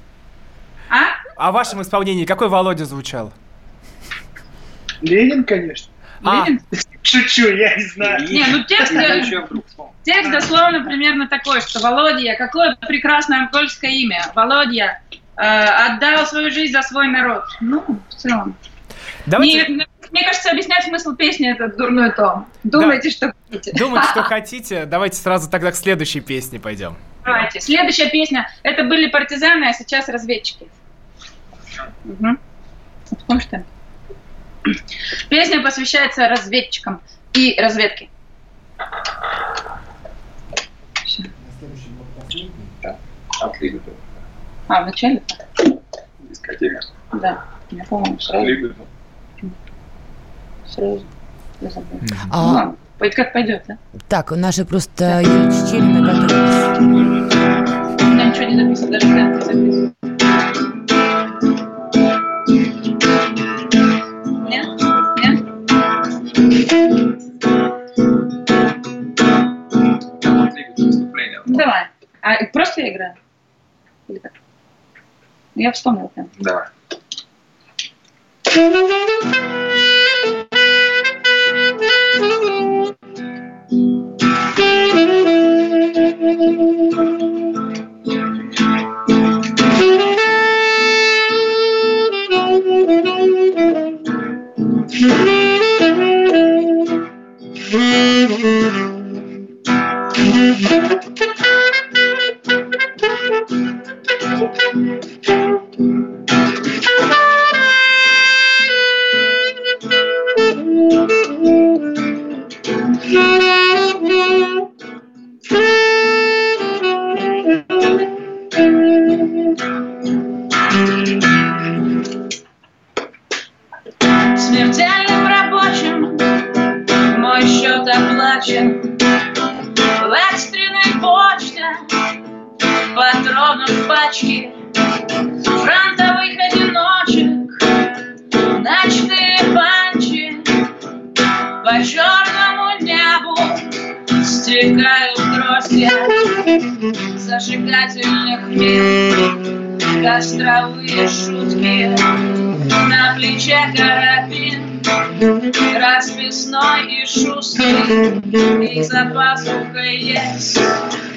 А? А в вашем исполнении какой Володя звучал? Ленин, конечно. А. Ленин? Шучу, я не знаю. Не, ну текст, текст дословно примерно такой, что Володя, какое прекрасное ангольское имя. Володя отдал свою жизнь за свой народ. Ну, в целом. Давайте- Не- мне кажется, объяснять смысл песни это дурной тон. Думайте, что хотите. Думайте, что хотите. Давайте сразу тогда к следующей песне пойдем. Давайте. Следующая песня. Это были партизаны, а сейчас разведчики. Вот помнишь ты? Песня посвящается разведчикам и разведке. Отлично. А, в начале? Дискотека. Да. Я помню. Сразу. Сразу. Я забыла. А. Ну ладно, пойдет как пойдет, да? Так, наша просто Юлия Чечерина готовилась. У меня ничего не записано, даже темп не записан. Нет? Нет? Давай. А просто я играю? Или как? Я вспомнила прям. Давай. Thank you. Костровые шутки на плече карабин Расписной и шустрый И за пазухой есть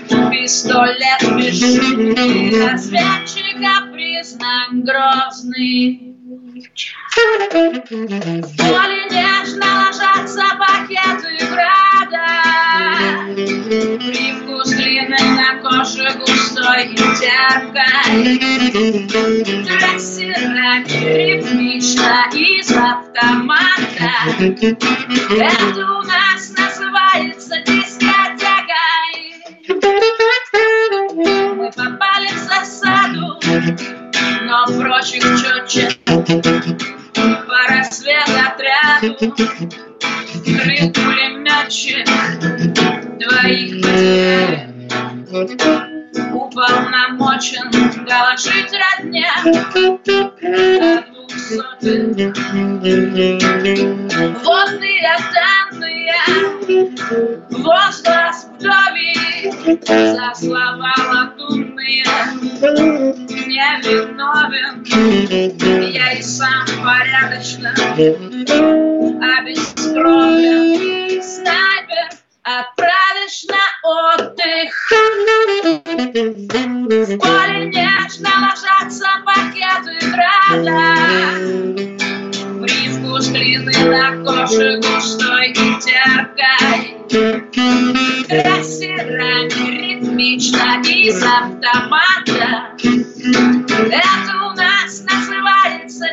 Пистолет бесшумный, разведчика признан грозный. Поле нежно ложатся пакеты града. На коже густой и терпкой. Трассерами ритмично из автомата. Это у нас называется дискотекой. Мы попали в засаду, но прочих четче по разведотряду Крыт пулеметчик Двоих потеряли Уполномочен доложить родне. О двух сотен Водные данные Возглас вдови За слова латунные Невиновен Я и сам порядочно Обескровлен Снайпер Отправишь на отдых. В поле нежно ложатся пакеты града. Привкус глины на коже густой и терпкой Трассерами ритмично из автомата. Это у нас называется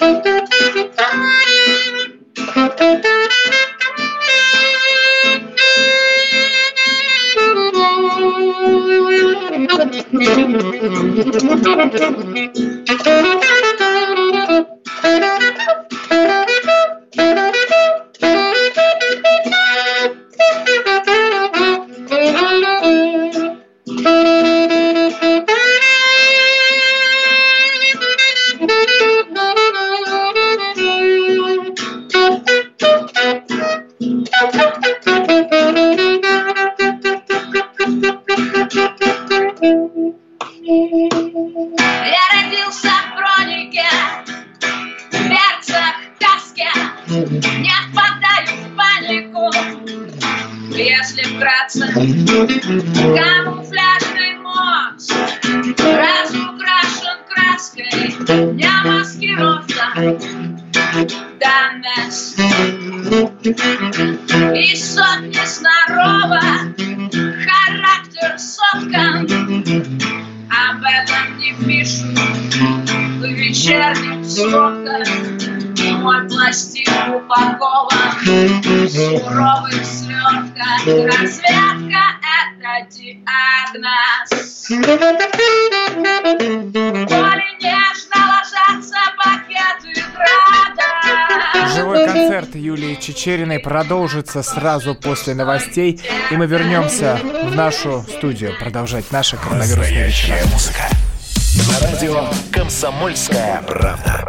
Я Живой концерт Юлии Чечериной продолжится сразу после новостей, и мы вернемся в нашу студию продолжать наши коронавирусные вечера. Музыка. На радио «Комсомольская правда».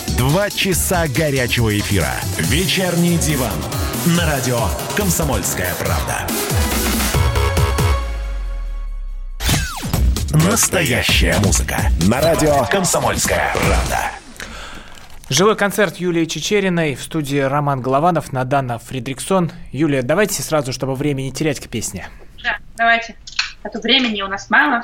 Два часа горячего эфира. Вечерний диван. На радио «Комсомольская правда». Настоящая музыка. На радио «Комсомольская правда». Живой концерт Юлии Чечериной в студии Роман Голованов, Надана Фридриксон. Юлия, давайте сразу, чтобы время не терять к песне. Да, давайте. А то времени у нас мало.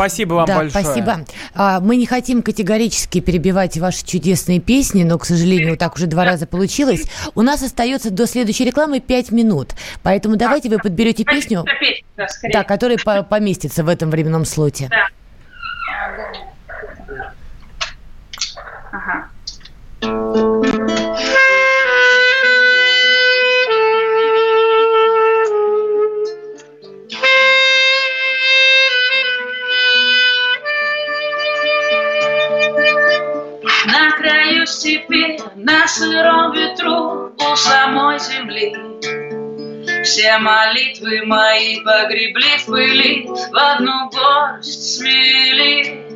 спасибо вам да, большое. спасибо. А, Мы не хотим категорически перебивать ваши чудесные песни, но, к сожалению, так уже два раза получилось. У нас остается до следующей рекламы 5 минут. Поэтому давайте вы подберете песню, Да, да, которая по- поместится в этом временном слоте. Да. Ага. Земли Все молитвы мои погребли в пыли, в одну горсть смели.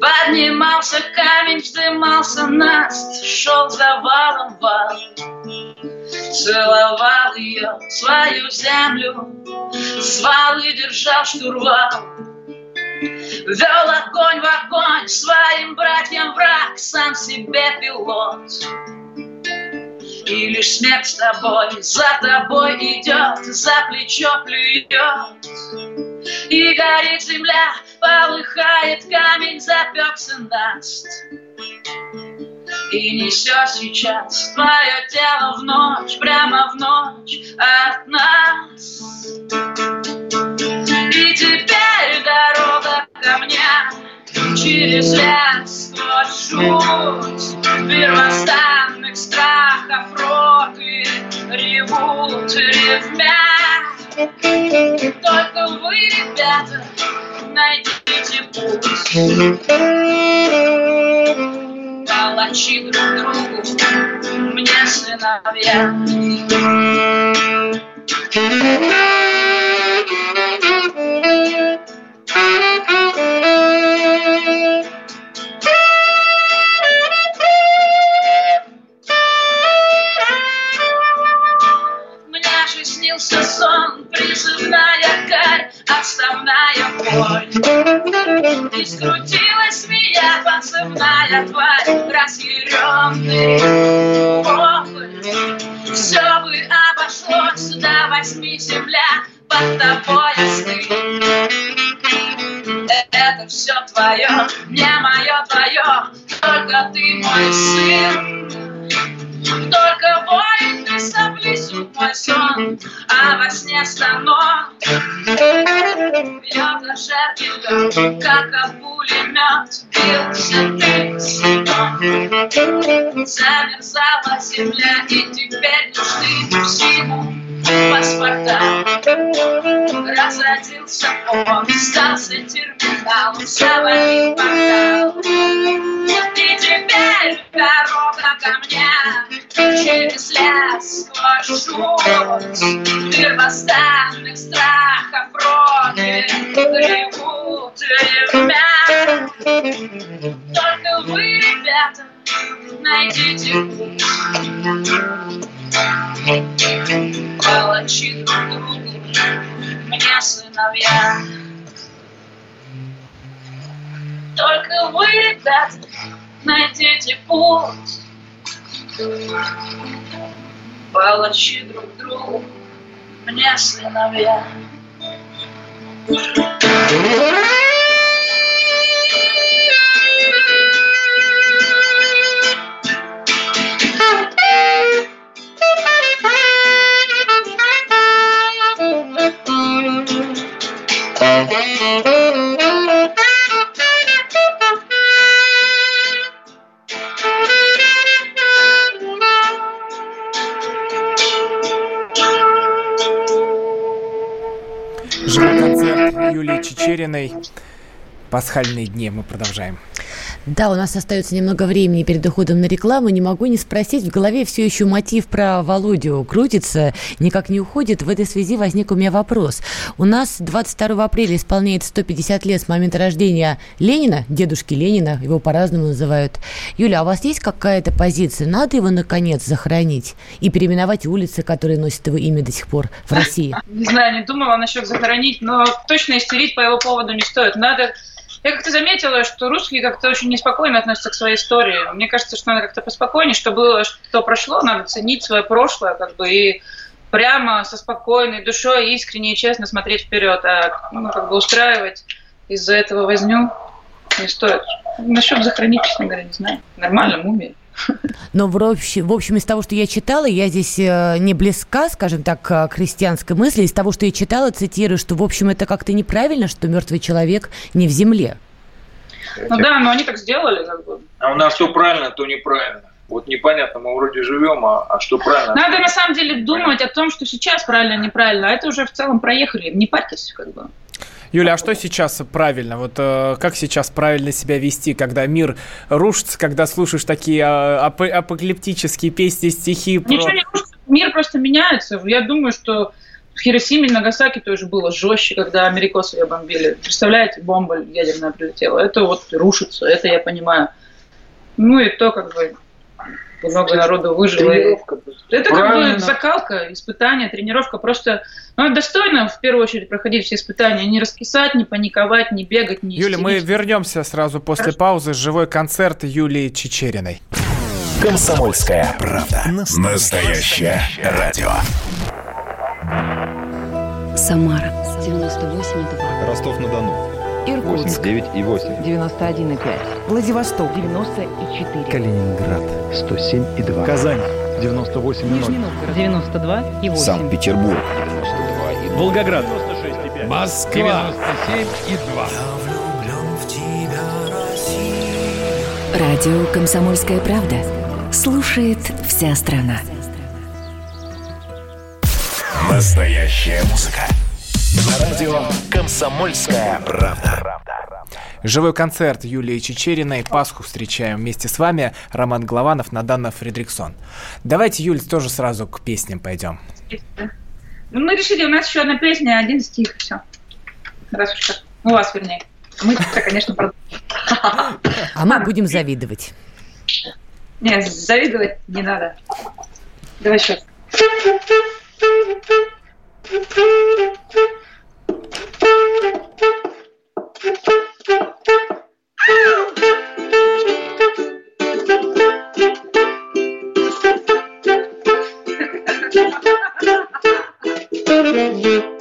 Поднимался камень, вздымался наст, шел за валом вал. Целовал ее, свою землю Звал и держал штурвал Вел огонь в огонь Своим братьям враг Сам себе пилот и лишь смерть с тобой за тобой идет, за плечо плюет. И горит земля, полыхает камень, запекся наст. И несет сейчас твое тело в ночь, прямо в ночь от нас. И теперь дорога ко мне через лес сквозь жуть первозданных страхов роты ревут ревмя. Только вы, ребята, найдите путь. Палачи друг другу, мне сыновья. Мне отставная боль. И скрутилась меня подзывная тварь, разъяренный вопль. Все бы обошлось до восьми земля, под тобой остыть. Это все твое, не мое твое, только ты мой сын. Только воин ты соблизут мой сон, а во сне станок. Бьет жертве как об пулемет Бился ты снегом Замерзала земля, и теперь нужны всему паспорта. Разродился он, стался терминалом, завалил портал. И теперь дорога ко мне через лес жуть Первозданных страхов роды ревут ревмя Только вы, ребята, найдите Палачи друг другу, мне сыновья. Только вы, ребята, найдите путь Палачи друг другу, мне сыновья Живой Юлии Чечериной. Пасхальные дни. Мы продолжаем. Да, у нас остается немного времени перед уходом на рекламу. Не могу не спросить, в голове все еще мотив про Володю крутится, никак не уходит. В этой связи возник у меня вопрос. У нас 22 апреля исполняется 150 лет с момента рождения Ленина, дедушки Ленина, его по-разному называют. Юля, а у вас есть какая-то позиция? Надо его, наконец, захоронить и переименовать улицы, которые носят его имя до сих пор в России? Не знаю, не думала насчет захоронить, но точно истерить по его поводу не стоит. Надо я как-то заметила, что русские как-то очень неспокойно относятся к своей истории. Мне кажется, что надо как-то поспокойнее, что было, что прошло, надо ценить свое прошлое, как бы, и прямо со спокойной душой, искренне и честно смотреть вперед, а ну, как бы устраивать из-за этого возню не стоит. Насчет захоронить, честно говоря, не знаю. Нормально, мумия. Но в общем, в общем, из того, что я читала, я здесь э, не близка, скажем так, к христианской мысли. Из того, что я читала, цитирую, что, в общем, это как-то неправильно, что мертвый человек не в земле. Ну да, но они так сделали, как бы. А у нас все правильно, то неправильно. Вот непонятно, мы вроде живем, а, а что правильно? Надо на самом деле думать о том, что сейчас правильно, неправильно, а это уже в целом проехали. Не парьтесь, как бы. Юля, а что сейчас правильно? Вот э, как сейчас правильно себя вести, когда мир рушится, когда слушаешь такие э, ап- апокалиптические песни, стихи? Про... Ничего не рушится, мир просто меняется. Я думаю, что в Хиросиме Нагасаки тоже было жестче, когда америкосы ее бомбили. Представляете, бомба ядерная прилетела. Это вот рушится, это я понимаю. Ну и то, как бы, много народу выжило. Тренировка. Это как Правильно. бы закалка, испытание, тренировка. Просто ну, достойно в первую очередь проходить все испытания. Не раскисать, не паниковать, не бегать, не Юля, мы истерить. вернемся сразу после паузы. Живой концерт Юлии Чечериной. Комсомольская правда. Настоящее радио. Самара 98,2. Ростов-на-Дону. Иркутск. 89 и 8. 91,5. Владивосток. 94. Калининград. 107 и 2. Казань 98 Нижний Новгород. 92 и 8. Санкт-Петербург. 92 и 2. Волгоград 96,5. Москва. 97 и 2. Радио «Комсомольская правда». Слушает вся страна. Настоящая музыка. На радио «Комсомольская правда». Живой концерт Юлии Чечериной. Пасху встречаем вместе с вами. Роман Голованов, Надана Фредриксон. Давайте, Юль, тоже сразу к песням пойдем. Ну, мы решили, у нас еще одна песня, один стих, все. Раз уж так. У вас, вернее. мы конечно, продолжим. А мы будем завидовать. Не, завидовать не надо. Давай еще. Давай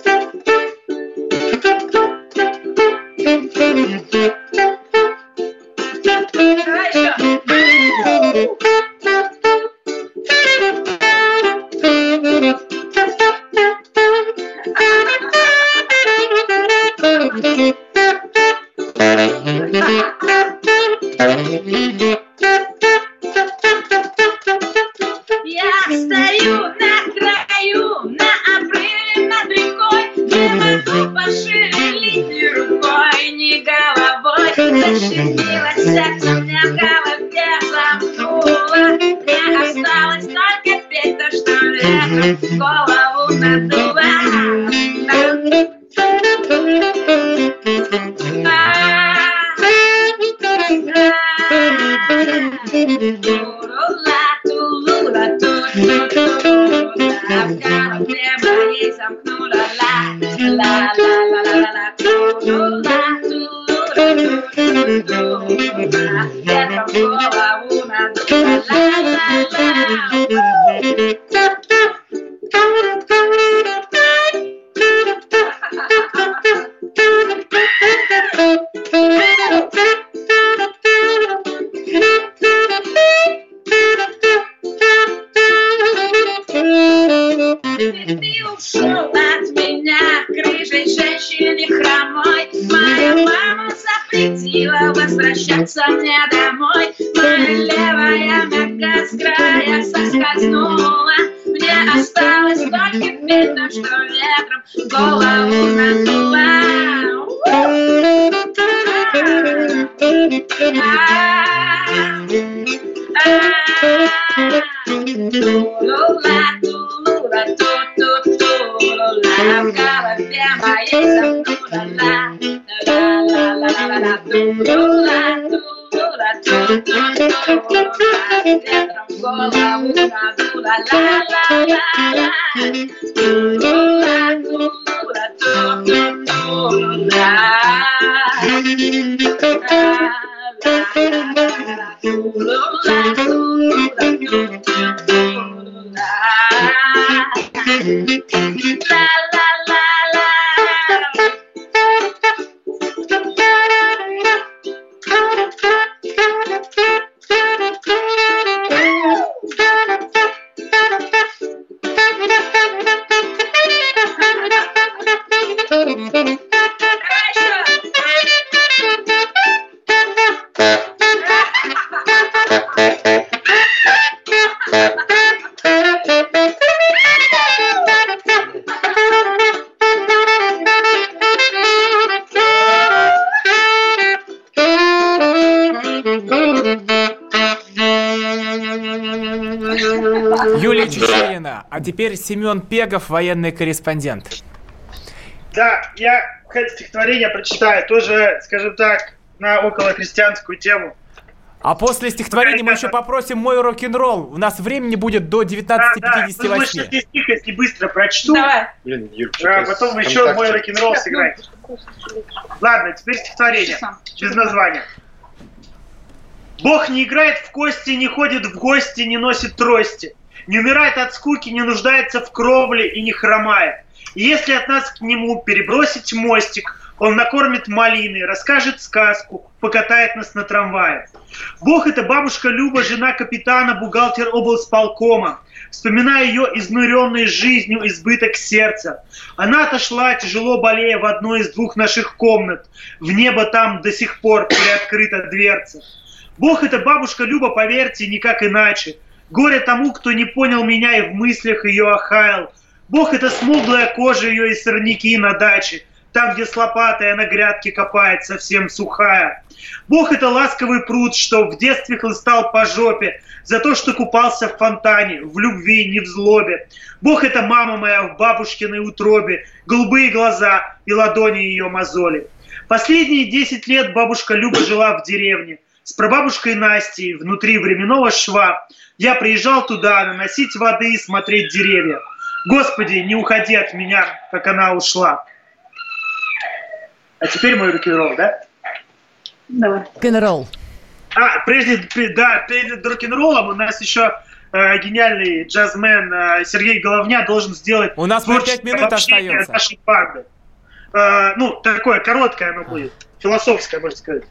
осталось только петь то, что ветром голову надуло. Теперь Семен Пегов, военный корреспондент. Да, я стихотворение прочитаю, тоже, скажем так, на около христианскую тему. А после стихотворения мы еще попросим мой рок-н-ролл. У нас времени будет до Да, да, ну, 19.58. стих, если быстро прочту. Давай. Блин, Юр, А потом еще мой рок-н-ролл сыграть. Ладно, теперь стихотворение. Без названия. Бог не играет в кости, не ходит в гости, не носит трости. Не умирает от скуки, не нуждается в кровле и не хромает. И если от нас к нему перебросить мостик, он накормит малины, расскажет сказку, покатает нас на трамвае. Бог – это бабушка Люба, жена капитана, бухгалтер облсполкома. Вспоминая ее изнуренной жизнью избыток сердца. Она отошла, тяжело болея, в одной из двух наших комнат. В небо там до сих пор приоткрыта дверца. Бог – это бабушка Люба, поверьте, никак иначе. Горе тому, кто не понял меня и в мыслях ее охаял. Бог – это смуглая кожа ее и сорняки на даче. Там, где с лопатой на грядке копает, совсем сухая. Бог – это ласковый пруд, что в детстве хлыстал по жопе, за то, что купался в фонтане, в любви, не в злобе. Бог – это мама моя в бабушкиной утробе, голубые глаза и ладони ее мозоли. Последние 10 лет бабушка Люба жила в деревне. С прабабушкой Настей внутри временного шва. Я приезжал туда наносить воды и смотреть деревья. Господи, не уходи от меня, как она ушла. А теперь мой рок-н-ролл, да? Давай. Рок-н-ролл. А, прежде, пре- да, перед рок-н-роллом у нас еще э, гениальный джазмен э, Сергей Головня должен сделать У нас всего творческое пять минут обобщение остается. нашей банды. Э, ну, такое короткое оно будет, философское, можно сказать.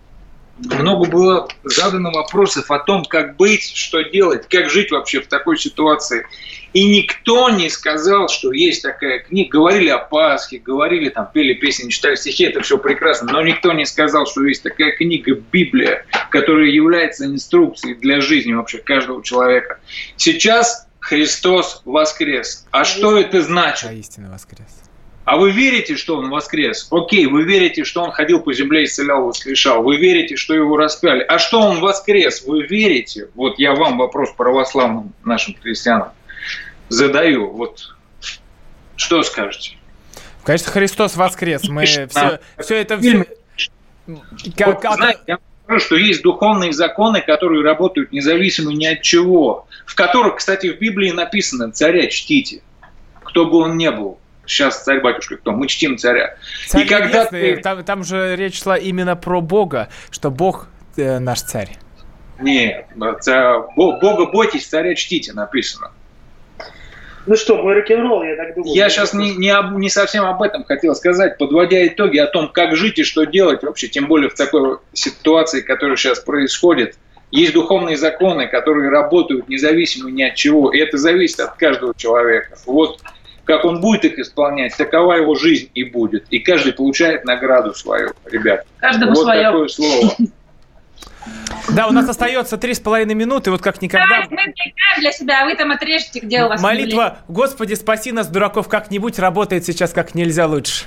Много было задано вопросов о том, как быть, что делать, как жить вообще в такой ситуации. И никто не сказал, что есть такая книга. Говорили о Пасхе, говорили, там, пели песни, читали стихи, это все прекрасно. Но никто не сказал, что есть такая книга Библия, которая является инструкцией для жизни вообще каждого человека. Сейчас Христос воскрес. А что это значит? Истинно воскрес. А вы верите, что он воскрес? Окей, вы верите, что он ходил по земле, исцелял, воскрешал. Вы верите, что его распяли. А что он воскрес? Вы верите? Вот я вам вопрос православным нашим христианам задаю. Вот что скажете? Конечно, Христос воскрес. Мы все, Да. все это... Фильм. Как- Вот, знаете, я скажу, что есть духовные законы, которые работают независимо ни от чего. В которых, кстати, в Библии написано «царя чтите». Кто бы он ни был. Сейчас царь-батюшка кто? Мы чтим царя. Царь И когда ты... там, там же речь шла именно про Бога, что Бог э, наш царь. Нет, ца- Бо- Бога бойтесь, царя чтите, написано. Ну что, мой рок-н-ролл, я так думаю. Я сейчас не, не, об- не совсем об этом хотел сказать, подводя итоги о том, как жить и что делать вообще, тем более в такой ситуации, которая сейчас происходит. Есть духовные законы, которые работают независимо ни от чего, и это зависит от каждого человека. Вот как он будет их исполнять, такова его жизнь и будет. И каждый получает награду свою, ребят. Каждому вот своё. такое слово. Да, у нас остается три с половиной минуты, вот как никогда. Да, мы играем для себя, а вы там отрежете, где у вас Молитва «Господи, спаси нас, дураков, как-нибудь» работает сейчас как нельзя лучше.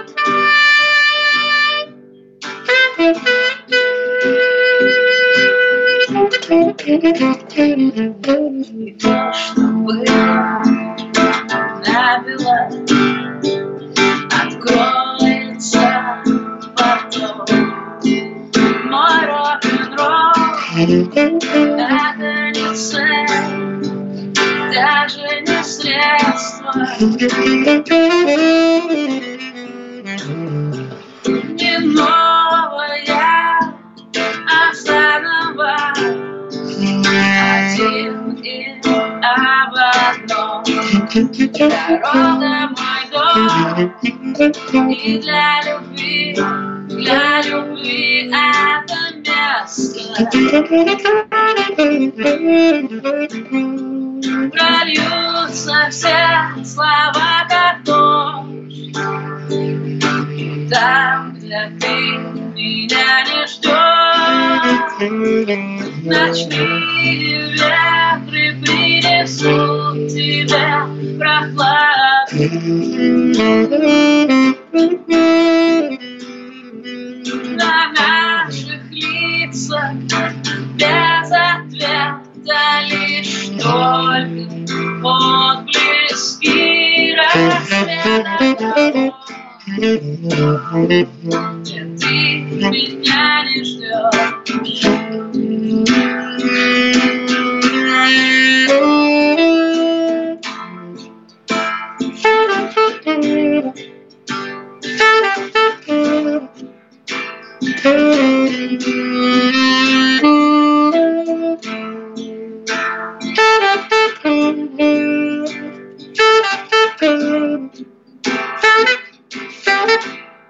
Чтобы набила Откроется потом Мой рок-н-ролл Это не цель Даже не средство Не новая А заново один и об одном Дорога мой дом И для любви, для любви это место Пролью льются все слова как дождь. Там, где ты меня не ждешь, ночные ветры принесут тебе прохладу. На наших лицах без ответа лишь только отблески рассвета. Где ты меня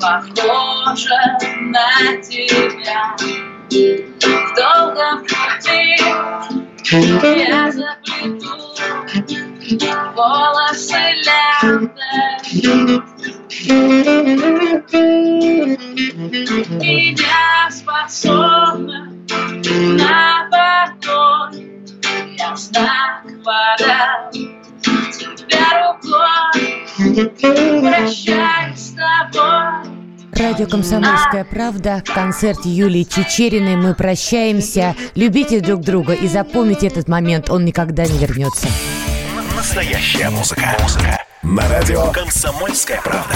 похоже на тебя. В долгом пути я заплету волосы лентой. И не способна на покой. Я знак подал тебя рукой. Прощаюсь с тобой. Радио «Комсомольская правда», концерт Юлии Чечериной. Мы прощаемся. Любите друг друга и запомните этот момент, он никогда не вернется. Настоящая музыка. Музыка. На радио «Комсомольская правда».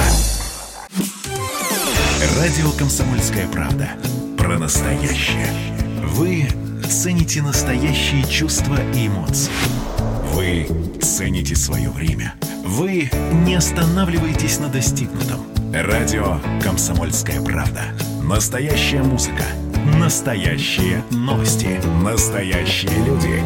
Радио «Комсомольская правда». Про настоящее. Вы цените настоящие чувства и эмоции. Вы цените свое время. Вы не останавливаетесь на достигнутом. Радио «Комсомольская правда». Настоящая музыка. Настоящие новости. Настоящие люди.